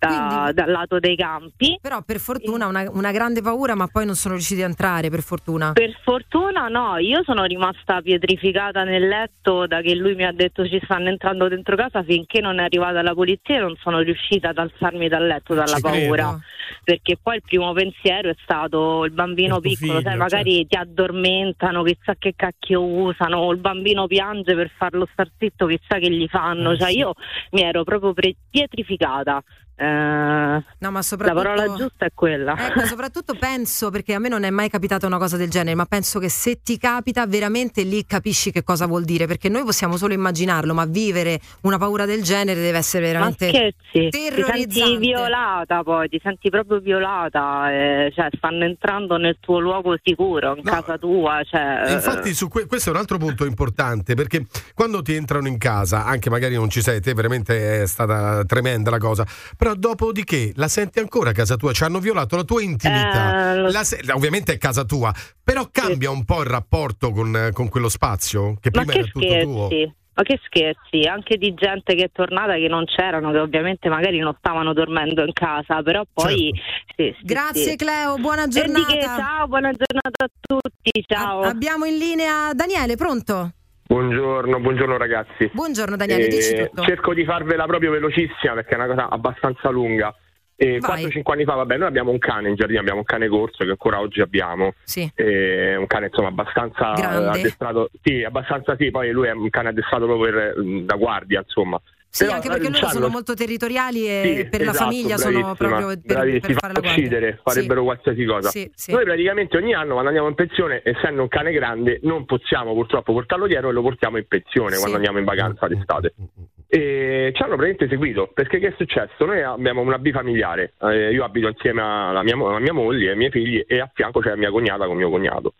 Da, dal lato dei campi. Però per fortuna una, una, grande paura, ma poi non sono riusciti a entrare, per fortuna. Per fortuna no, io sono rimasta pietrificata nel letto da che lui mi ha detto ci stanno entrando dentro casa finché non è arrivata la polizia e non sono riuscita ad alzarmi dal letto dalla Ci paura. credo. Perché poi il primo pensiero è stato il bambino Il piccolo, figlio, sai, magari ti addormentano, chissà che cacchio usano, o il bambino piange per farlo star zitto, chissà che gli fanno. Eh, cioè sì. io mi ero proprio pre- pietrificata. Eh, No, ma soprattutto... La parola giusta è quella. Ecco, soprattutto penso, perché a me non è mai capitata una cosa del genere, ma penso che se ti capita veramente lì capisci che cosa vuol dire, perché noi possiamo solo immaginarlo, ma vivere una paura del genere deve essere veramente scherzi, ti senti terrorizzante. violata poi, ti senti proprio violata, eh, cioè stanno entrando nel tuo luogo sicuro, in casa tua. Cioè, infatti su que- questo è un altro punto importante perché quando ti entrano in casa, anche magari non ci sei te, veramente è stata tremenda la cosa, però dopodiché la senti ancora a casa tua, ci hanno violato la tua intimità, Eh, La se- ovviamente è casa tua, però cambia un po' il rapporto con, con quello spazio che ma prima che era tutto tuo. scherzi? Ma che scherzi, anche di gente che è tornata che non c'erano, che ovviamente magari non stavano dormendo in casa, però poi... sì, sì, Grazie sì. Cleo, buona giornata. che, ciao, buona giornata a tutti, ciao. Abbiamo in linea Daniele, pronto? Buongiorno, buongiorno ragazzi. Buongiorno Daniele, Eh, dici tutto. Cerco di farvela proprio velocissima perché è una cosa abbastanza lunga. E Vai. 4-5 anni fa, vabbè, noi abbiamo un cane in giardino, abbiamo un cane corso che ancora oggi abbiamo. Sì. Eh, un cane insomma abbastanza Grande. addestrato. Sì, abbastanza sì, poi lui è un cane addestrato proprio per, mm, da guardia, insomma. Sì, Però, anche perché eh, loro sono c'hanno- molto territoriali e sì, per la esatto, famiglia sono bravissima, proprio per, bravissimi, per fare la guardia. uccidere, farebbero Sì. qualsiasi cosa. Sì, sì. Noi praticamente ogni anno quando andiamo in pensione, essendo un cane grande, non possiamo purtroppo portarlo dietro e lo portiamo in pensione Sì. quando andiamo in vacanza d'estate. E ci hanno praticamente seguito perché che è successo? Noi abbiamo una bifamiliare, eh, io abito insieme alla mia, alla mia moglie e ai miei figli e a fianco c'è mia cognata con mio cognato.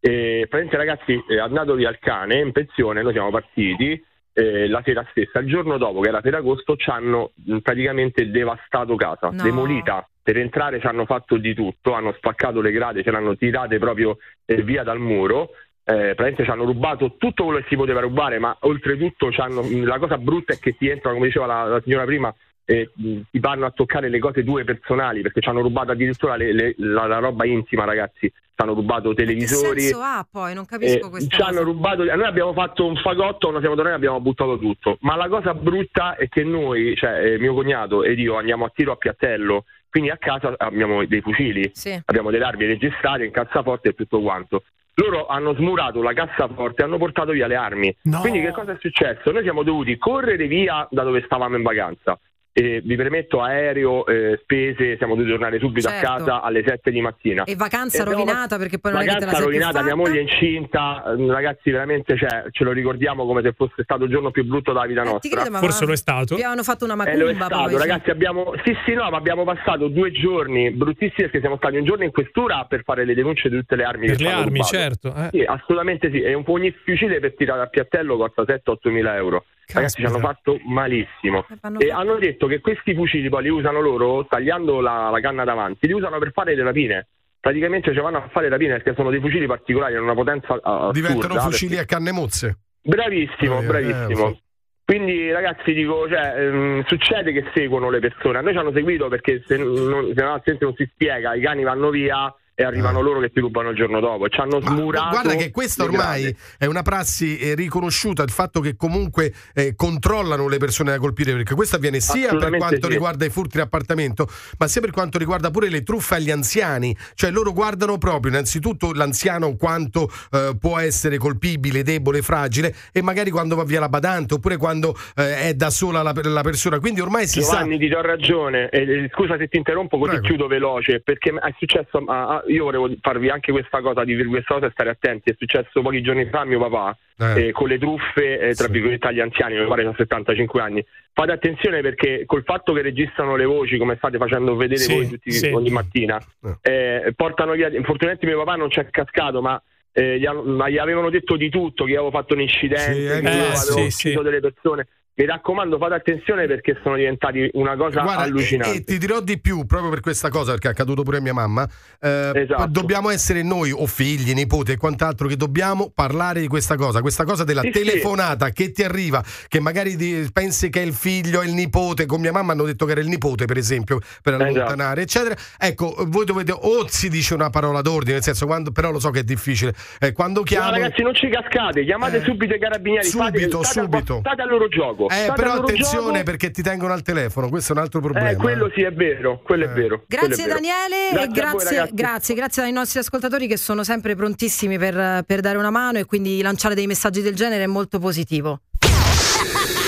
E praticamente ragazzi, è andato via il cane in pensione, noi siamo partiti eh, la sera stessa, il giorno dopo che era Ferragosto ci hanno mh, praticamente devastato casa, No. demolita. Per entrare ci hanno fatto di tutto, hanno spaccato le grate, ce l'hanno tirate proprio eh, via dal muro. Eh, praticamente ci hanno rubato tutto quello che si poteva rubare, ma oltretutto mh, la cosa brutta è che ti entrano, come diceva la, la signora prima, eh, mh, ti vanno a toccare le cose tue personali perché ci hanno rubato addirittura le- le- la, la roba intima, ragazzi. Ci hanno rubato Che televisori. senso ha poi? Non capisco Eh, questa ci cosa. hanno rubato, noi abbiamo fatto un fagotto, quando siamo tornati abbiamo buttato tutto. Ma la cosa brutta è che noi, cioè eh, mio cognato ed io, andiamo a tiro a piattello, quindi a casa abbiamo dei fucili, Sì. abbiamo delle armi registrate in cassaforte e tutto quanto. Loro hanno smurato la cassaforte e hanno portato via le armi. Quindi che cosa è successo? Noi siamo dovuti correre via da dove stavamo in vacanza. E vi permetto aereo, eh, spese, siamo dovuti tornare subito Certo. a casa alle 7 di mattina. E vacanza E rovinata perché poi non è che te la Vacanza sei rovinata, mia moglie è incinta, eh, ragazzi veramente cioè, ce lo ricordiamo come se fosse stato il giorno più brutto della vita Eh, nostra. credo, Forse lo è stato. vi avevano fatto una Eh, lo è macumba stato, poi, sì. ragazzi, abbiamo sì sì no, ma abbiamo passato due giorni bruttissimi perché siamo stati un giorno in questura per fare le denunce di tutte le armi Per che le hanno armi, rubato. certo, eh. Sì, assolutamente sì, e un ogni fucile per tirare a piattello costa 7-8 mila euro. Ragazzi, ci hanno fatto malissimo. fanno E fatto- hanno detto che questi fucili poi li usano loro, tagliando la, la canna davanti, li usano per fare le rapine. Praticamente ci vanno a fare rapine perché sono dei fucili particolari, hanno una potenza uh, assurda. Diventano perché- fucili a canne mozze. Bravissimo, Eh, bravissimo. eh. Quindi ragazzi dico, cioè, ehm, succede che seguono le persone, a noi ci hanno seguito perché se non, se no, altrimenti non si spiega, i cani vanno via e arrivano loro che ti rubano il giorno dopo. Ci hanno smurato. Guarda che questa ormai è una prassi eh, riconosciuta, il fatto che comunque eh, controllano le persone da colpire, perché questo avviene sia per quanto sì. riguarda i furti in appartamento, ma sia per quanto riguarda pure le truffe agli anziani. Cioè loro guardano proprio innanzitutto l'anziano quanto eh, può essere colpibile, debole, fragile e magari quando va via la badante oppure quando eh, è da sola la, la, persona. Quindi ormai si Giovanni, sa. ti do ragione. Eh, scusa se ti interrompo, così Prego. chiudo veloce. Perché è successo. a- a- io volevo farvi anche questa cosa, dirvi questa cosa e stare attenti. È successo pochi giorni fa a mio papà Eh. eh, con le truffe, eh, tra virgolette, agli anziani. Mio padre ha 75 anni. Fate attenzione perché col fatto che registrano le voci, come state facendo vedere Sì, voi tutti, sì. ogni mattina, eh, portano via. Fortunatamente mio papà non c'è cascato, ma. eh, gli, ma gli avevano detto di tutto, che avevo fatto un incidente, Sì, che eh, sì, avevo sì. ucciso delle persone. Mi raccomando, fate attenzione perché sono diventati una cosa Guarda, allucinante. E, e ti dirò di più proprio per questa cosa, perché è accaduto pure a mia mamma. eh, Esatto. Dobbiamo essere noi, o figli, nipoti e quant'altro, che dobbiamo parlare di questa cosa. Questa cosa della Sì, sì. telefonata che ti arriva, che magari di- pensi che è il figlio, è il nipote. Con mia mamma hanno detto che era il nipote, per esempio, per Esatto. allontanare, eccetera. Ecco, voi dovete, o si dice una parola d'ordine, nel senso, quando, però lo so che è difficile. eh, quando No, chiamo. ragazzi, non ci cascate, chiamate Eh, subito i carabinieri, fate- subito, state, a- subito. state al loro gioco. Eh, però attenzione gioco. perché ti tengono al telefono, questo è un altro problema. Eh, quello sì è vero, quello è vero. quello Grazie è vero. Daniele Grazie e a voi, grazie, grazie, grazie ai nostri ascoltatori che sono sempre prontissimi per, per dare una mano e quindi lanciare dei messaggi del genere è molto positivo.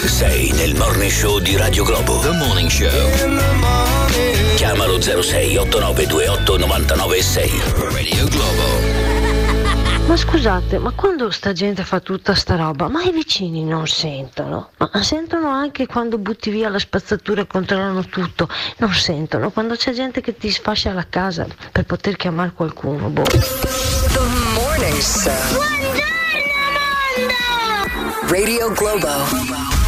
Sei nel morning show di Radio Globo. The Morning Show. Chiamalo 06 8928 996. Radio Globo. Ma scusate, ma quando sta gente fa tutta sta roba, ma i vicini non sentono? Ma sentono anche quando butti via la spazzatura e controllano tutto? Non sentono quando c'è gente che ti sfascia la casa per poter chiamare qualcuno? Boh. The Morning Show. Radio Globo.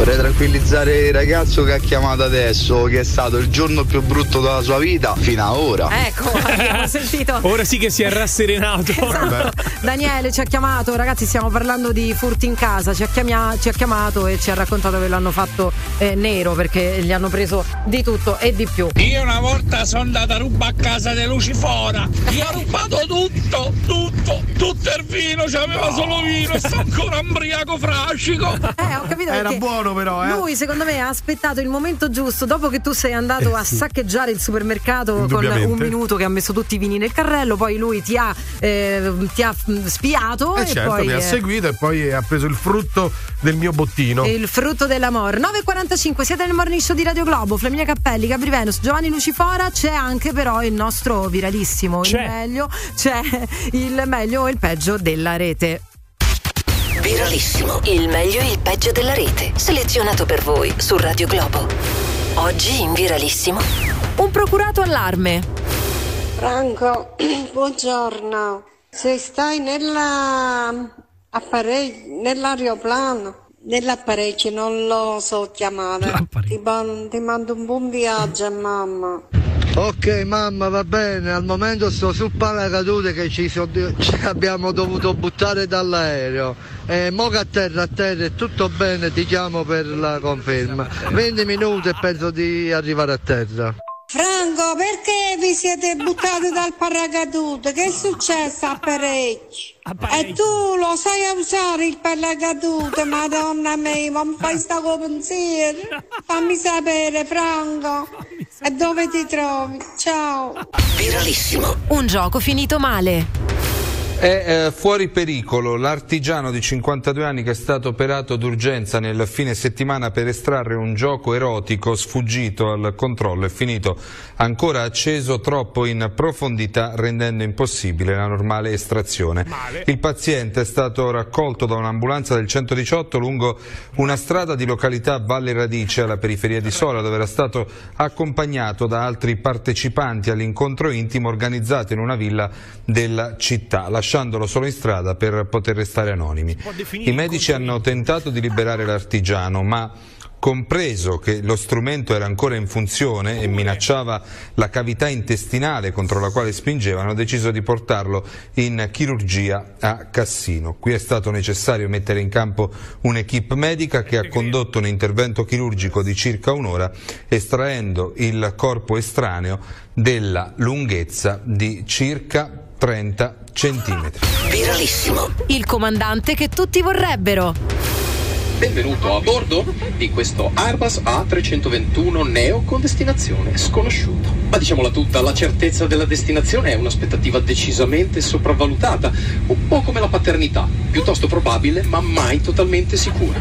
Vorrei tranquillizzare il ragazzo che ha chiamato adesso, che è stato il giorno più brutto della sua vita fino a ora. Ecco, abbiamo sentito. Ora sì che si è rasserenato. Esatto. Daniele ci ha chiamato, ragazzi stiamo parlando di furti in casa, ci ha, chiamia- ci ha chiamato e ci ha raccontato che l'hanno fatto eh, nero perché gli hanno preso di tutto e di più. Io una volta sono andata a rubare a casa di Lucifora, gli ho rubato tutto, tutto, tutto il vino, c'aveva solo vino sto ancora ambriaco frascico. Eh, ho capito Era buono però, eh. Lui secondo me ha aspettato il momento giusto dopo che tu sei andato a saccheggiare il supermercato con un minuto che ha messo tutti i vini nel carrello, poi lui ti ha, eh, ti ha mm, spiato Eh e certo, poi mi ha eh, seguito e poi ha preso il frutto del mio bottino. il frutto dell'amore 9.45 siete nel morning show di Radio Globo Flaminia Cappelli, Gabri Venus, Giovanni Lucifora c'è anche però il nostro viralissimo il C'è. meglio c'è il meglio e il peggio della rete Viralissimo. Il meglio e il peggio della rete. Selezionato per voi su Radio Globo. Oggi in Viralissimo. un procurato allarme Franco, buongiorno. Se stai nella apparecchio, nell'aeroplano, nell'apparecchio non lo so chiamare. Ti, ban- ti mando un buon viaggio, mamma. Ok mamma va bene, al momento sto sul paracadute che ci, so- ci abbiamo dovuto buttare dall'aereo. E mo che a terra a terra è tutto bene, ti chiamo per la conferma. 20 minuti e penso di arrivare a terra. Franco, perché vi siete buttati dal paracadute? Che è successo apparecchio? E tu lo sai a usare il paracadute, madonna mia, ma mi fai sta pensiero? Fammi sapere, Franco. E dove ti trovi? Ciao. Viralissimo. un gioco finito male È eh, fuori pericolo l'artigiano di 52 anni che è stato operato d'urgenza nel fine settimana per estrarre un gioco erotico sfuggito al controllo è finito ancora acceso troppo in profondità rendendo impossibile la normale estrazione. Il paziente è stato raccolto da un'ambulanza del 118 lungo una strada di località Valle Radice alla periferia di Sola dove era stato accompagnato da altri partecipanti all'incontro intimo organizzato in una villa della città, lasciandolo solo in strada per poter restare anonimi. I medici hanno tentato di liberare l'artigiano, ma compreso che lo strumento era ancora in funzione e minacciava la cavità intestinale contro la quale spingeva, hanno deciso di portarlo in chirurgia a Cassino. Qui è stato necessario mettere in campo un'equipe medica che ha condotto un intervento chirurgico di circa un'ora estraendo il corpo estraneo della lunghezza di circa 30 centimetri. Viralissimo. Il comandante che tutti vorrebbero. Benvenuto a bordo di questo Airbus A321 Neo con destinazione sconosciuta. Ma diciamola tutta, la certezza della destinazione è un'aspettativa decisamente sopravvalutata, un po' come la paternità, piuttosto probabile ma mai totalmente sicura.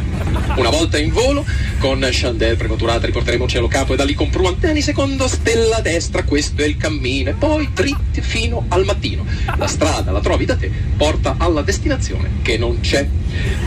Una volta in volo, con chandelle prematurata riporteremo cielo capo e da lì con pru antenni secondo stella destra, questo è il cammino, e poi dritti fino al mattino. La strada, la trovi da te, porta alla destinazione che non c'è.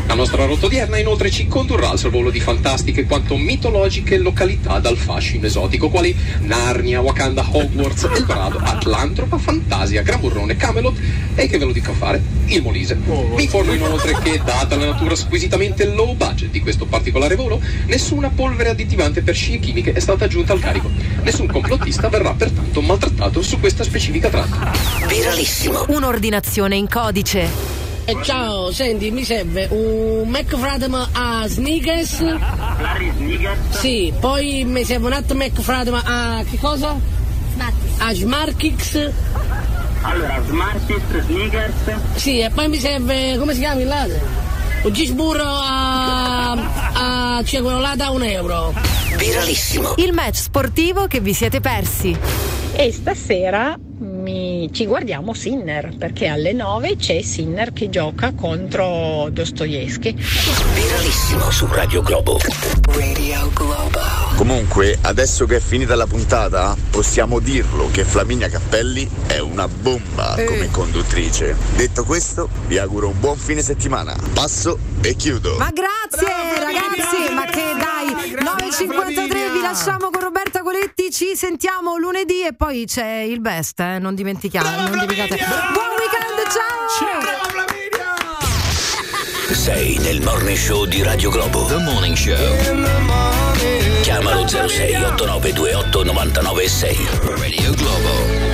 La nostra rotta odierna inoltre ci condurrà al sorvolo di fantastiche quanto mitologiche località dal fascino esotico, quali Narnia, Wakanda, Hogwarts, Eldorado, Atlantropa, Fantasia, Gran Burrone, Camelot e che ve lo dico a fare, il Molise. Vi informo inoltre che, data la natura squisitamente low budget di questo particolare volo, nessuna polvere additivante per scie chimiche è stata aggiunta al carico. Nessun complottista verrà pertanto maltrattato su questa specifica tratta. Viralissimo. Un'ordinazione in codice. E ciao, senti, mi serve un McFradem a Sneakers. Larry Sneakers? Sì, poi mi serve un altro McFradem a che cosa? Smartix. A Smartix. Allora, Smartix, Sneakers. Sì, e poi mi serve, come si chiama il latte? Un cheeseburger a, a cioè quello là da un euro. Viralissimo. Il match sportivo che vi siete persi. E stasera mi, ci guardiamo Sinner perché alle 9 c'è Sinner che gioca contro Dostoevsky. Viralissimo su Radio Globo. Radio Globo. Comunque, adesso che è finita la puntata, possiamo dirlo che Flaminia Cappelli è una bomba Eh. come conduttrice. Detto questo, vi auguro un buon fine settimana. Passo e chiudo. Ma grazie ragazzi, ma che dai, 9.53 vi lasciamo con Roberta Coletti, ci sentiamo lunedì e poi c'è il best, eh, non dimentichiamo, non dimenticate. Buon weekend, ciao! Sei nel morning show di Radio Globo. The Morning Show. Chiamalo 06 8928 996. Radio Globo.